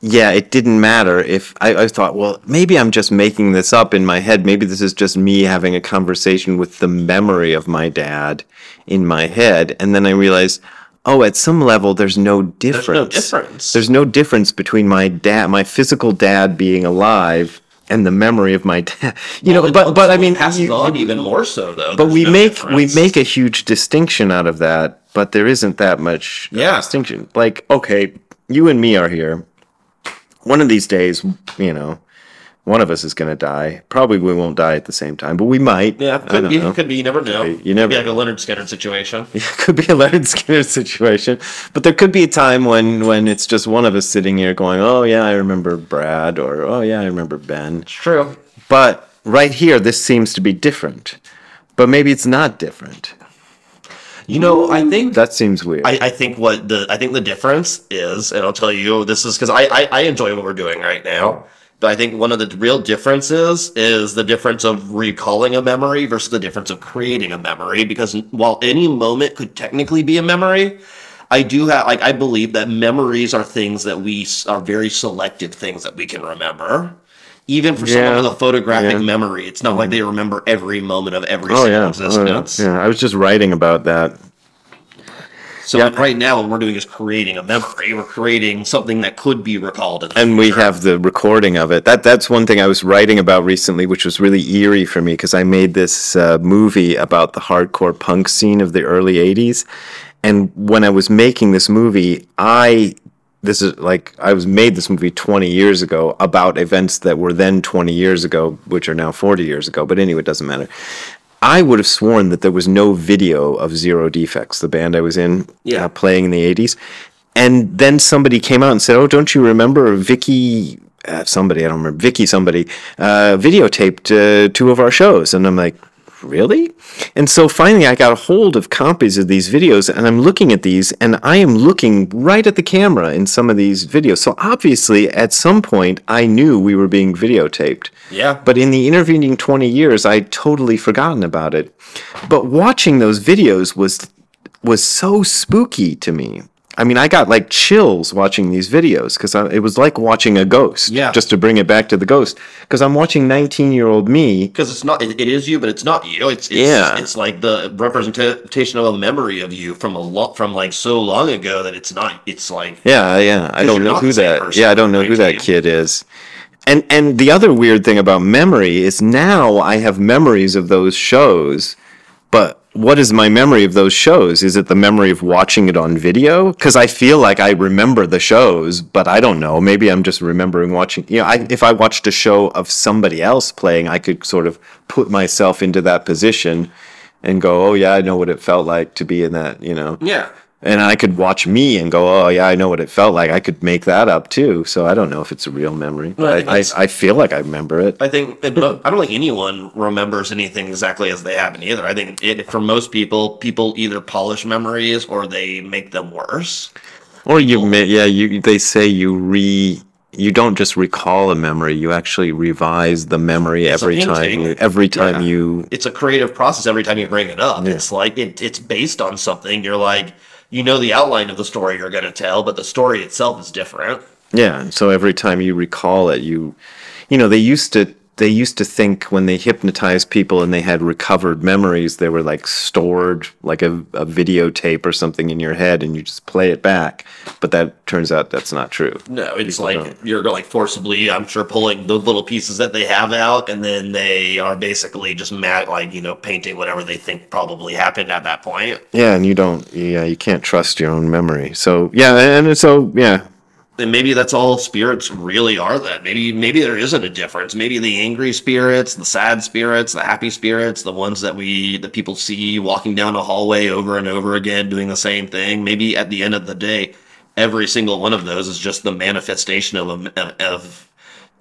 yeah, it didn't matter if I, I thought, well, maybe I'm just making this up in my head. Maybe this is just me having a conversation with the memory of my dad in my head. And then I realized, oh, at some level, there's no difference. There's no difference. There's no difference between my dad, my physical dad being alive and the memory of my dad. [laughs] You know, but but I mean, passes you- on even more so though. but we no make we make a huge distinction out of that, but there isn't that much uh, Yeah. distinction. Like, okay, you and me are here. One of these days, you know, one of us is going to die. Probably we won't die at the same time, but we might. Yeah, could be, know. could be. You never know. You never Could be like a Lynyrd Skynyrd situation. [laughs] It could be a Lynyrd Skynyrd situation, but there could be a time when when it's just one of us sitting here going, "Oh yeah, I remember Brad," or "Oh yeah, I remember Ben." It's true. But right here, this seems to be different. But maybe it's not different. You know, I think That seems weird. I, I think what the I think the difference is, and I'll tell you this is because I, I I enjoy what we're doing right now. But I think one of the real differences is the difference of recalling a memory versus the difference of creating a memory. Because while any moment could technically be a memory, I do have like I believe that memories are things that we are very selective things that we can remember. Even for someone Yeah. with a photographic Yeah. memory, it's not like they remember every moment of every Oh single yeah, oh, yeah, existence. yeah. I was just writing about that. So Yeah. right now, what we're doing is creating a memory. We're creating something that could be recalled. In the and we have the recording of it. That that's one thing I was writing about recently, which was really eerie for me because I made this uh, movie about the hardcore punk scene of the early '80s, and when I was making this movie, I this is like I was made this movie 20 years ago about events that were then 20 years ago, which are now 40 years ago. But anyway, it doesn't matter. I would have sworn that there was no video of Zero Defex, the band I was in, Yeah. uh, playing in the 80s. And then somebody came out and said, Oh, don't you remember Vicky? Uh, somebody, I don't remember, Vicky, somebody, uh, videotaped uh, two of our shows. And I'm like, Really? And so finally, I got a hold of copies of these videos, and I'm looking at these, and I am looking right at the camera in some of these videos. So obviously, at some point, I knew we were being videotaped. Yeah. But in the intervening 20 years, I'd totally forgotten about it. But watching those videos was was so spooky to me. I mean, I got like chills watching these videos because it was like watching a ghost. Yeah. Just to bring it back to the ghost, because I'm watching 19 year old me. because it's not it, it is you but it's not you it's, it's Yeah. it's like the representation of a memory of you from a lot from like so long ago that it's not it's like Yeah, yeah. I don't know who that. person Yeah, I don't know who that kid is. And and the other weird thing about memory is now I have memories of those shows, but what is my memory of those shows? Is it the memory of watching it on video? Because I feel like I remember the shows, but I don't know. Maybe I'm just remembering watching. You know, I, if I watched a show of somebody else playing, I could sort of put myself into that position and go, "Oh yeah, I know what it felt like to be in that." You know yeah and I could watch me and go, "Oh yeah, I know what it felt like." I could make that up too. So I don't know if it's a real memory. I I, I, I feel like I remember it. I think mo- I don't think anyone remembers anything exactly as they happen either. I think it, for most people, people either polish memories or they make them worse. Or you, yeah, you. They say you re. You don't just recall a memory; you actually revise the memory a every time. You, every time Yeah. you. It's a creative process every time you bring it up. It's like it, it's based on something. You're like you know the outline of the story you're going to tell, but the story itself is different. Yeah. and So every time you recall it, you, you know, they used to. They used to think when they hypnotized people and they had recovered memories, they were like stored like a, a videotape or something in your head, and you just play it back. But that turns out that's not true. No, it's People like don't. you're like forcibly, I'm sure, pulling the little pieces that they have out, and then they are basically just mat like you know painting whatever they think probably happened at that point. Yeah, and you don't. Yeah, you can't trust your own memory. So yeah, and so yeah, And maybe that's all spirits really are. That maybe maybe there isn't a difference. Maybe the angry spirits, the sad spirits, the happy spirits, the ones that we that people see walking down a hallway over and over again doing the same thing. Maybe at the end of the day, every single one of those is just the manifestation of a of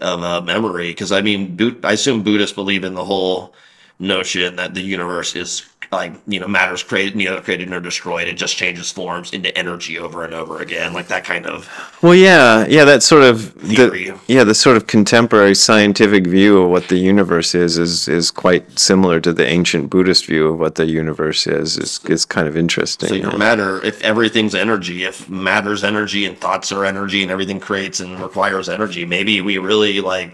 of a memory. Because I mean, I assume Buddhists believe in the whole notion that the universe is like you know matters created neither created nor destroyed it just changes forms into energy over and over again like that kind of Well, yeah, yeah, that sort of Theory. the, yeah, the sort of contemporary scientific view of what the universe is is is quite similar to the ancient Buddhist view of what the universe is. is is kind of interesting. So your matter, if everything's energy, if matter's energy and thoughts are energy and everything creates and requires energy, maybe we really like,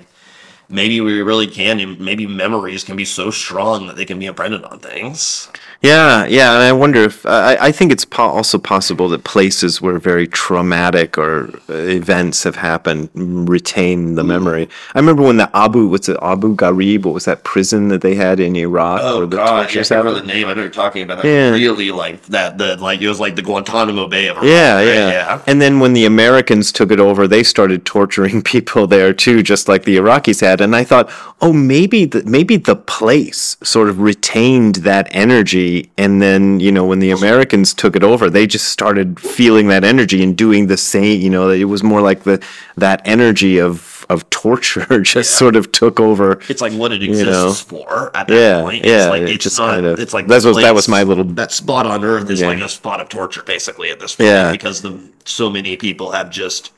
maybe we really can, and maybe memories can be so strong that they can be imprinted on things. Yeah, yeah, and I wonder if I, I think it's po- also possible that places where very traumatic or uh, events have happened retain the memory. I remember when the Abu, what's it, Abu Ghraib? What was that prison that they had in Iraq? Oh the god, yeah, I remember the name. I know you're talking about. That Yeah. really like that. The like it was like the Guantanamo Bay of Iraq, Yeah, right? yeah, And then when the Americans took it over, they started torturing [laughs] people there too, just like the Iraqis had. And I thought, oh, maybe the maybe the place sort of retained that energy, and then you know when the Americans took it over, they just started feeling that energy and doing the same. You know, it was more like the that energy of of torture [laughs] just sort of took over. It's like what it exists know. for at that Yeah, point. yeah, it's like it it's just not. kind of- it's like that was- that was my little- that spot on Earth is Yeah. like a spot of torture, basically at this point, Yeah. because the so many people have just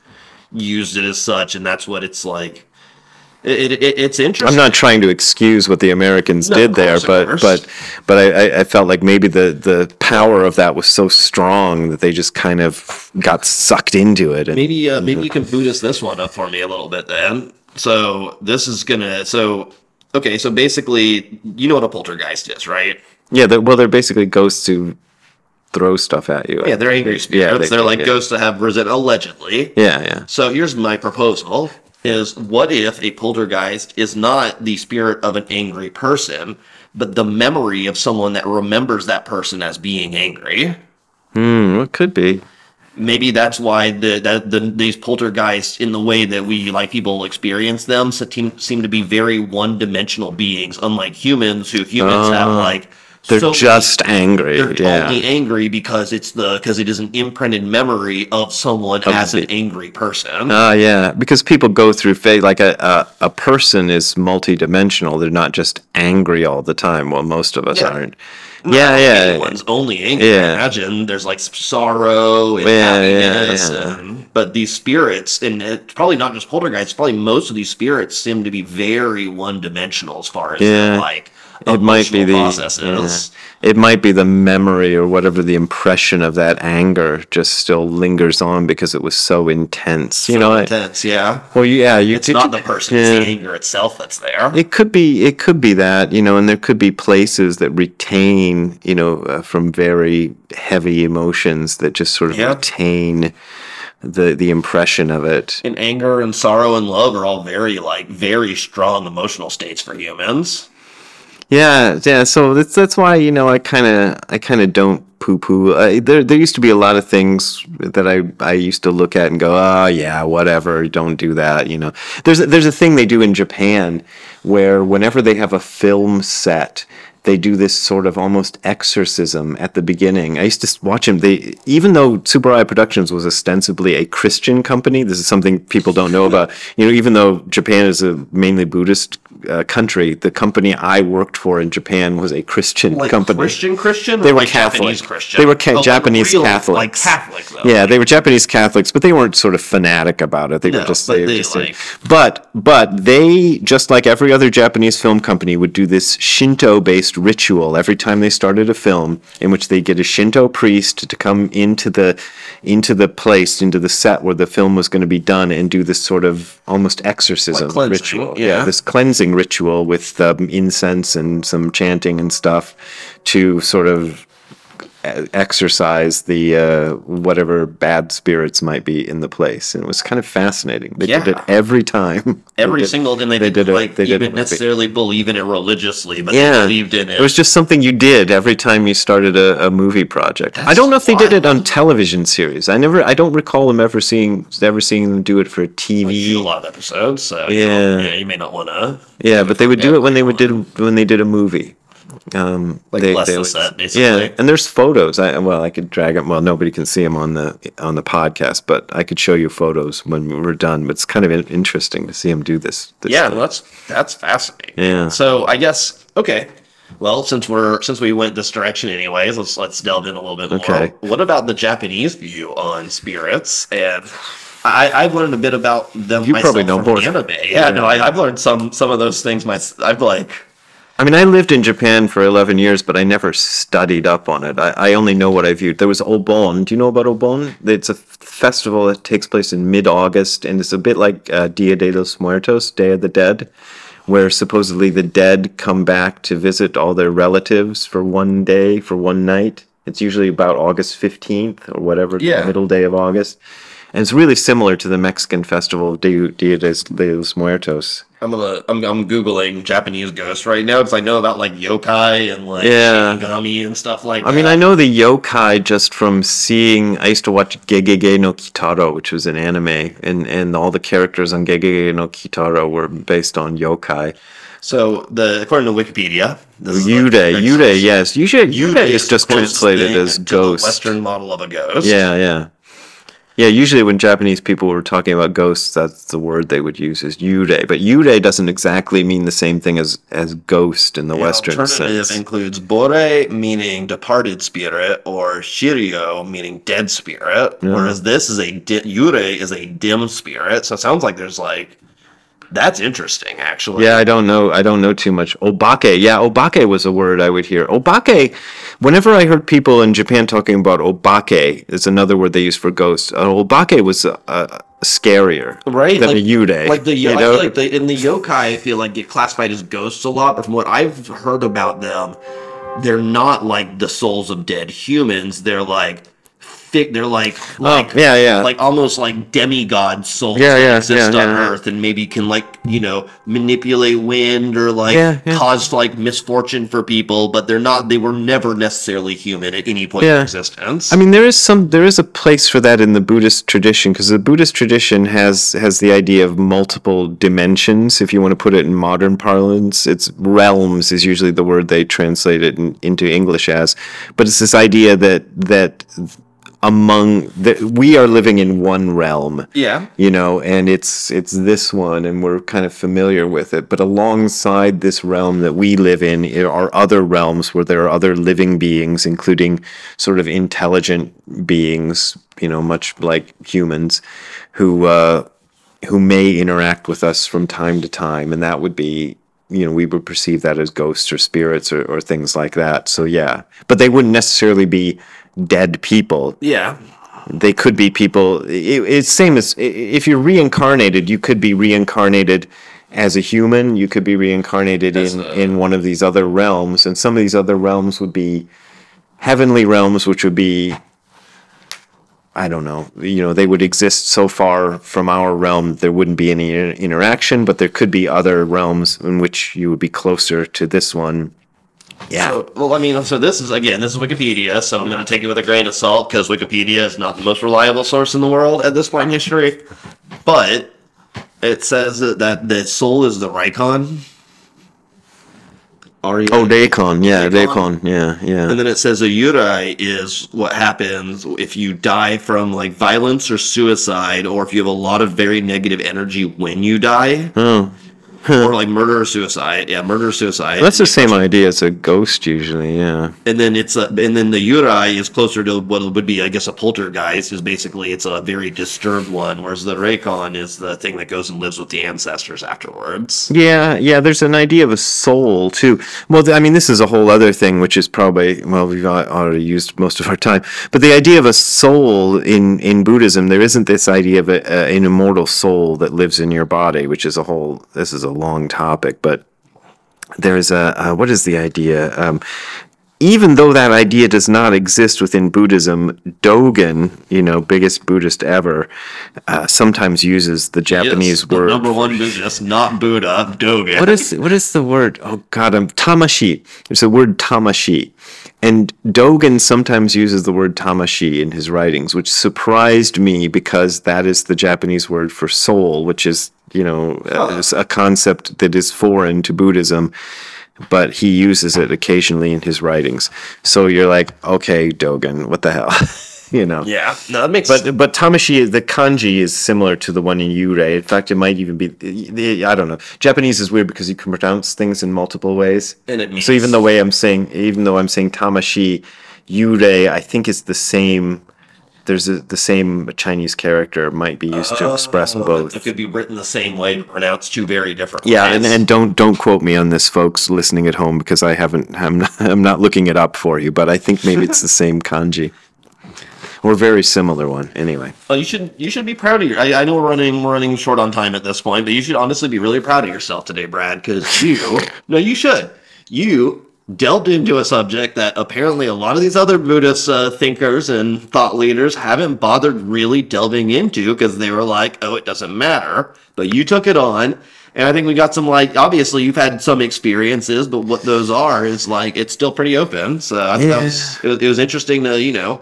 used it as such, and that's what it's like. It, it, it's interesting. I'm not trying to excuse what the Americans No, did there, but but but I, I- felt like maybe the the power of that was so strong that they just kind of got sucked into it. And, Maybe uh, maybe you can boot us this one up for me a little bit then. So this is gonna so okay. So basically, you know what a poltergeist is, right? yeah, they're, well, they're basically ghosts who throw stuff at you. Yeah, they're angry spirits. they- they, are like yeah. ghosts that have risen allegedly. yeah, yeah. So here's my proposal: is what if a poltergeist is not the spirit of an angry person, but the memory of someone that remembers that person as being angry? Hmm, it could be. maybe that's why the, that the these poltergeists in the way that we like people experience them seem, seem to be very one-dimensional beings unlike humans who humans have like Ah, They're so just angry. they're yeah. only angry because it's the because it is an imprinted memory of someone as an angry person Ah, yeah, because people go through phase like a, a a person is multidimensional. They're not just angry all the time. Well, most of us Yeah. aren't. Yeah, yeah, anyone's only angry Yeah. imagine there's like sorrow and Yeah, happiness yeah. and- but these spirits and it's probably not just poltergeists probably most of these spirits seem to be very one-dimensional as far as like It might be the processes yeah. it might be the memory or whatever the impression of that anger just still lingers on because it was so intense. You know, I, intense yeah well, yeah, you it's not the person yeah. it's the anger itself that's there It could be it could be that, you know, and there could be places that retain, you know, uh, from very heavy emotions that just sort of Yeah. retain the the impression of it. and anger and sorrow and love are all very like very strong emotional states for humans Yeah, yeah. So that's that's why you know I kind of I kind of don't poo poo. There there used to be a lot of things that I I used to look at and go, oh yeah, whatever. Don't do that. You know, there's a, there's a thing they do in Japan where whenever they have a film set. They do this sort of almost exorcism at the beginning. I used to watch them. They, even though Tsuburaya Productions was ostensibly a Christian company, this is something people don't know about. You know, even though Japan is a mainly Buddhist uh, country, the company I worked for in Japan was a Christian like company. christian christian They were like Catholic. japanese christian They were ca- Oh, like Japanese real, Catholics. like catholic though Yeah, they were Japanese Catholics, but they weren't sort of fanatic about it. They were just but they, they, just like- but but they just like every other Japanese film company would do this Shinto-based ritual every time they started a film, in which they get a Shinto priest to come into the into the place into the set where the film was going to be done and do this sort of almost exorcism Like ritual. yeah. this cleansing ritual with um, incense and some chanting and stuff to sort of exorcise the uh, whatever bad spirits might be in the place, and it was kind of fascinating. They did it every time. [laughs] Every did- single and they, they didn't did it- like they did even it. necessarily believe in it religiously but they Yeah, believed in it It was just something you did every time you started a, a movie project. I don't know if they did it on television series. I never, I don't recall them ever seeing, ever seeing them do it for you do TV. a lot of episodes so Yeah. don't- yeah, you may not want to Yeah, but they would do it when they would did when they did a movie. Um, Like they, bless they the would- set, basically. Yeah, and there's photos. I well, I could drag them. Well, nobody can see them on the on the podcast, but I could show you photos when we're done. But it's kind of interesting to see them do this. this yeah stuff. that's that's fascinating Yeah. so i guess okay well since we're since we went this direction anyways let's let's delve in a little bit more Okay. what about the japanese view on spirits and I, I've learned a bit about them. You probably know more. Anime. Yeah, no, I, I've learned some some of those things. My, I've like I mean, I lived in Japan for 11 years, but I never studied up on it. I, I only know what I viewed. There was Obon. Do you know about Obon? It's a f- festival that takes place in mid August, and it's a bit like uh, Dia de los Muertos, Day of the Dead, where supposedly the dead come back to visit all their relatives for one day, for one night. It's usually about August 15th or whatever, Yeah. middle day of August. And it's really similar to the Mexican festival Dia de los Muertos. I'm gonna I'm, I'm googling Japanese ghosts right now because I know about like yokai and like Yeah. and stuff like I mean. I know the yokai just from seeing. I used to watch Gegege no Kitaro, which was an anime, and and all the characters on Gegege no Kitaro were based on yokai. So the according to Wikipedia, this is Yude, Yude, yes, Yude, Yude is just translated as ghost. Western model of a ghost. Yeah, yeah, yeah. Usually, when Japanese people were talking about ghosts, that's the word they would use is Yude. But Yude doesn't exactly mean the same thing as as ghost in the The Western alternative sense. includes borei, meaning departed spirit, or shiryo, meaning dead spirit. Whereas this is a di- yure is a dim spirit. So it sounds like there's like That's interesting, actually. Yeah, I don't know. I don't know too much. Obake. Yeah, obake was a word I would hear. Obake. Whenever I heard people in Japan talking about obake, it's another word they use for ghosts. Uh, obake was uh, uh, scarier, right? Than like, a yude. Like the you I know? feel like the, in the yokai, I feel like get classified as ghosts a lot. But from what I've heard about them, they're not like the souls of dead humans. They're like thick. They're like oh, like Oh, yeah, yeah. like almost like demigod souls Yeah, that yeah, exist yeah, on yeah. Earth and maybe can like you know manipulate wind or like yeah. cause like misfortune for people. But they're not. They were never necessarily human at any point in existence. I mean, there is some, there is a place for that in the Buddhist tradition because the Buddhist tradition has has the idea of multiple dimensions. If you want to put it in modern parlance, it's realms is usually the word they translate it in, into English as, but it's this idea that that among that we are living in one realm. Yeah. you know and it's it's this one and we're kind of familiar with it. But alongside this realm that we live in are other realms where there are other living beings including sort of intelligent beings you know much like humans who uh who may interact with us from time to time. And that would be you know we would perceive that as ghosts or spirits or, or things like that. So yeah. But they wouldn't necessarily be dead people Yeah. they could be people it, it's same as if you're reincarnated you could be reincarnated as a human you could be reincarnated As in a- in one of these other realms and some of these other realms would be heavenly realms which would be I don't know. You know, they would exist so far from our realm there wouldn't be any inter- interaction, but there could be other realms in which you would be closer to this one. Yeah. So, well, I mean, so this is again, this is Wikipedia, so I'm going to take it with a grain of salt because Wikipedia is not the most reliable source in the world at this point in history. But it says that, that the soul is the Reikon. Oh, Daikon. Yeah. Daikon. Yeah, yeah. And then it says a Yurei is what happens if you die from like violence or suicide, or if you have a lot of very negative energy when you die, oh. Or like murder or suicide. Yeah, murder or suicide. That's the same idea as a ghost, usually. Yeah. and then it's a, and then the Yurei is closer to what would be, I guess, a poltergeist. Is basically it's a very disturbed one, whereas the Reikon is the thing that goes and lives with the ancestors afterwards. Yeah, yeah. There's an idea of a soul too. Well, I mean, this is a whole other thing, which is probably well, we've already used most of our time. But the idea of a soul in in Buddhism, there isn't this idea of a, a, an immortal soul that lives in your body, which is a whole. This is a long topic, but there's a uh, what is the idea? Um, even though that idea does not exist within Buddhism, Dogen, you know, biggest Buddhist ever, uh, sometimes uses the Japanese Yes, the word number one Buddhist, not Buddha, Dogen. what is what is the word? Oh God, I'm tamashi. There's the word tamashi, and Dogen sometimes uses the word tamashi in his writings, which surprised me because that is the Japanese word for soul, which is you know uh, is a concept that is foreign to Buddhism. But he uses it occasionally in his writings. So you're like, okay, Dogen, what the hell? [laughs] you know. Yeah, no, that makes. But but tamashi, the kanji is similar to the one in yurei. In fact, it might even be. the- I don't know. Japanese is weird because you can pronounce things in multiple ways. And it so even the way I'm saying, even though I'm saying tamashi, yurei, I think it's the same. There's a, the same Chinese character might be used to uh, express both. It could be written the same way, but pronounced two very different Yeah, ways. and, and don't don't quote me on this, folks listening at home, because I haven't. I'm not, [laughs] I'm not looking it up for you, but I think maybe it's the [laughs] same kanji, or very similar one. Anyway. Well, you should you should be proud of your. I, I know we're running we're running short on time at this point, but you should honestly be really proud of yourself today, Brad, because you [laughs] no, you should. You delved into a subject that apparently a lot of these other Buddhist uh, thinkers and thought leaders haven't bothered really delving into because they were like, oh, it doesn't matter. But you took it on. And I think we got some like obviously you've had some experiences, but what those are is like it's still pretty open. So I thought it, was, it was interesting to you know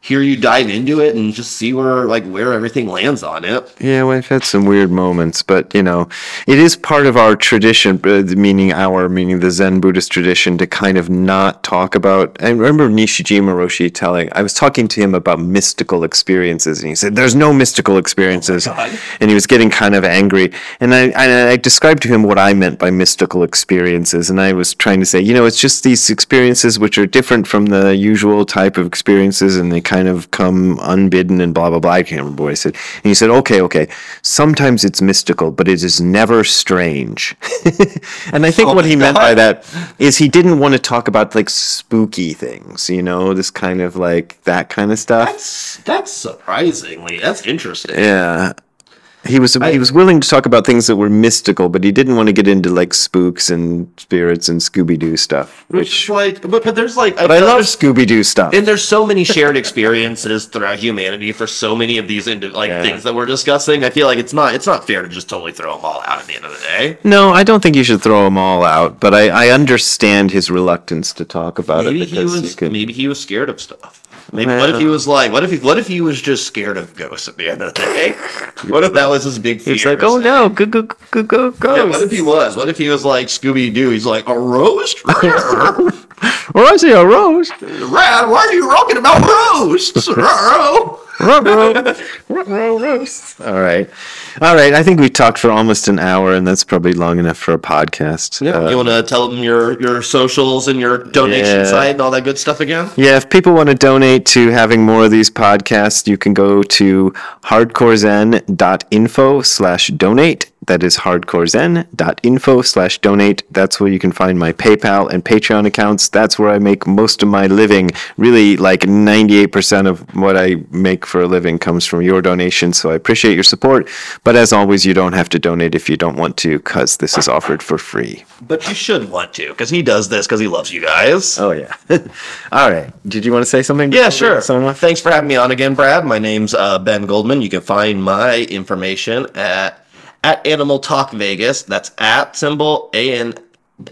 hear you dive into it and just see where like where everything lands on it. Yeah, well, I've had some weird moments, but you know, it is part of our tradition, uh, meaning our, meaning the Zen Buddhist tradition, to kind of not talk about. I remember Nishijima Roshi telling, I was talking to him about mystical experiences, and he said, "There's no mystical experiences," and he was getting kind of angry. And I, I, I described to him what I meant by mystical experiences, and I was trying to say, you know, it's just these experiences which are different from the usual type of experiences, and they kind of come unbidden and blah blah blah. I can't remember what I said. And he said, "Okay, okay. Sometimes it's mystical, but it is never strange." [laughs] and I think Oh what he meant by that is he didn't want to talk about like spooky things, you know, this kind of like that kind of stuff. That's that's surprisingly that's interesting. Yeah. He was he was willing to talk about things that were mystical, but he didn't want to get into like spooks and spirits and Scooby Doo stuff. Which like, but, but there's like, But I love Scooby Doo stuff. and there's so many shared experiences throughout humanity for so many of these indi- like Yeah. things that we're discussing. I feel like it's not it's not fair to just totally throw them all out at the end of the day. No, I don't think you should throw them all out, but I, I understand his reluctance to talk about Maybe it he was could. maybe he was scared of stuff. Maybe what if he was like what if he what if he was just scared of ghosts at the end of the day? [laughs] What if that was his big fear? He's like, oh no, go go go go go. Yeah, what if he was? What if he was like Scooby Doo? He's like a roast. [laughs] [laughs] Or I see a rose. Rad. Why are you talking about [laughs] [laughs] roasts? All right, all right. I think we talked for almost an hour, and that's probably long enough for a podcast. Uh, you want to tell them your your socials and your donation Yeah. site and all that good stuff again? Yeah, if people want to donate to having more of these podcasts, you can go to hardcorezen.info slash donate. That is hardcorezen.info slash donate. That's where you can find my PayPal and Patreon accounts. That's where I make most of my living. Really, like 98% of what I make for a living comes from your donations. So I appreciate your support. But as always, you don't have to donate if you don't want to, because this is offered for free. But you should want to, because he does this because he loves you guys. Oh, yeah. [laughs] All right. Did you want to say something? Yeah, sure. Thanks for having me on again, Brad. My name's uh, Ben Goldman. You can find my information at at Animal Talk Vegas. That's at symbol A N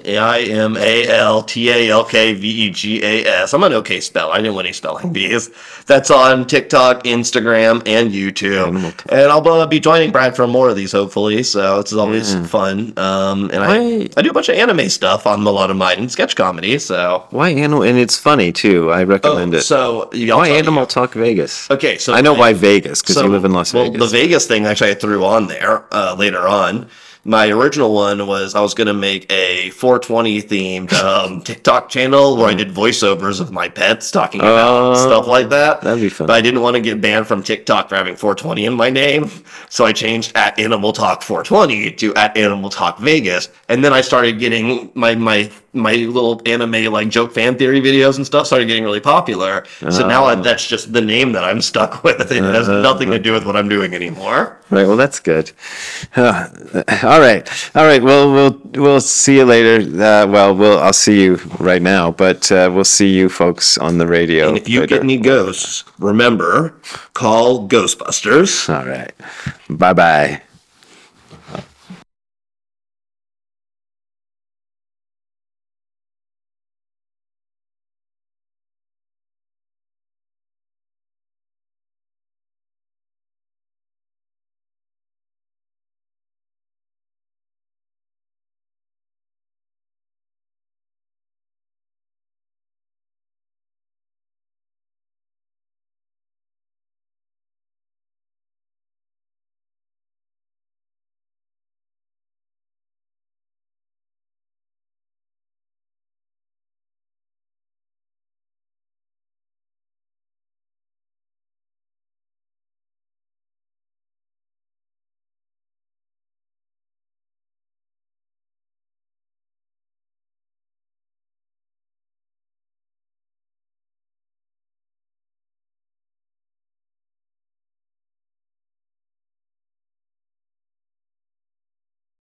I M A L T A L K V E G A S. I'm an okay speller. I didn't want any spelling bees. That's on TikTok, Instagram, and YouTube. And I'll uh, be joining Brad for more of these, hopefully. So it's always fun. Um, and I, I do a bunch of anime stuff on a lot of mine and sketch comedy. So. Why animal? And it's funny too. I recommend Oh, it. so y'all why. Animal Talk Vegas? Okay, so I know my- why Vegas because you live in Las well, Vegas. the Vegas thing actually I threw on there uh, later on. My original one was I was gonna make a 420 themed um, [laughs] TikTok channel where I did voiceovers of my pets talking about Oh, stuff like that. that'd be fun. But I didn't want to get banned from TikTok for having 420 in my name, so I changed at Animal Talk 420 to at Animal Talk Vegas, and then I started getting my my my little anime like joke fan theory videos and stuff started getting really popular. So now I, Oh. that's just the name that I'm stuck [laughs] with. It has Uh-huh. nothing to do with what I'm doing anymore. right. Well, that's good. Uh, all right. All right. Well, we'll we'll see you later. Uh, well, we'll I'll see you right now, but uh, we'll see you folks on the radio. And if you later. get any ghosts, remember, call Ghostbusters. all right. Bye bye.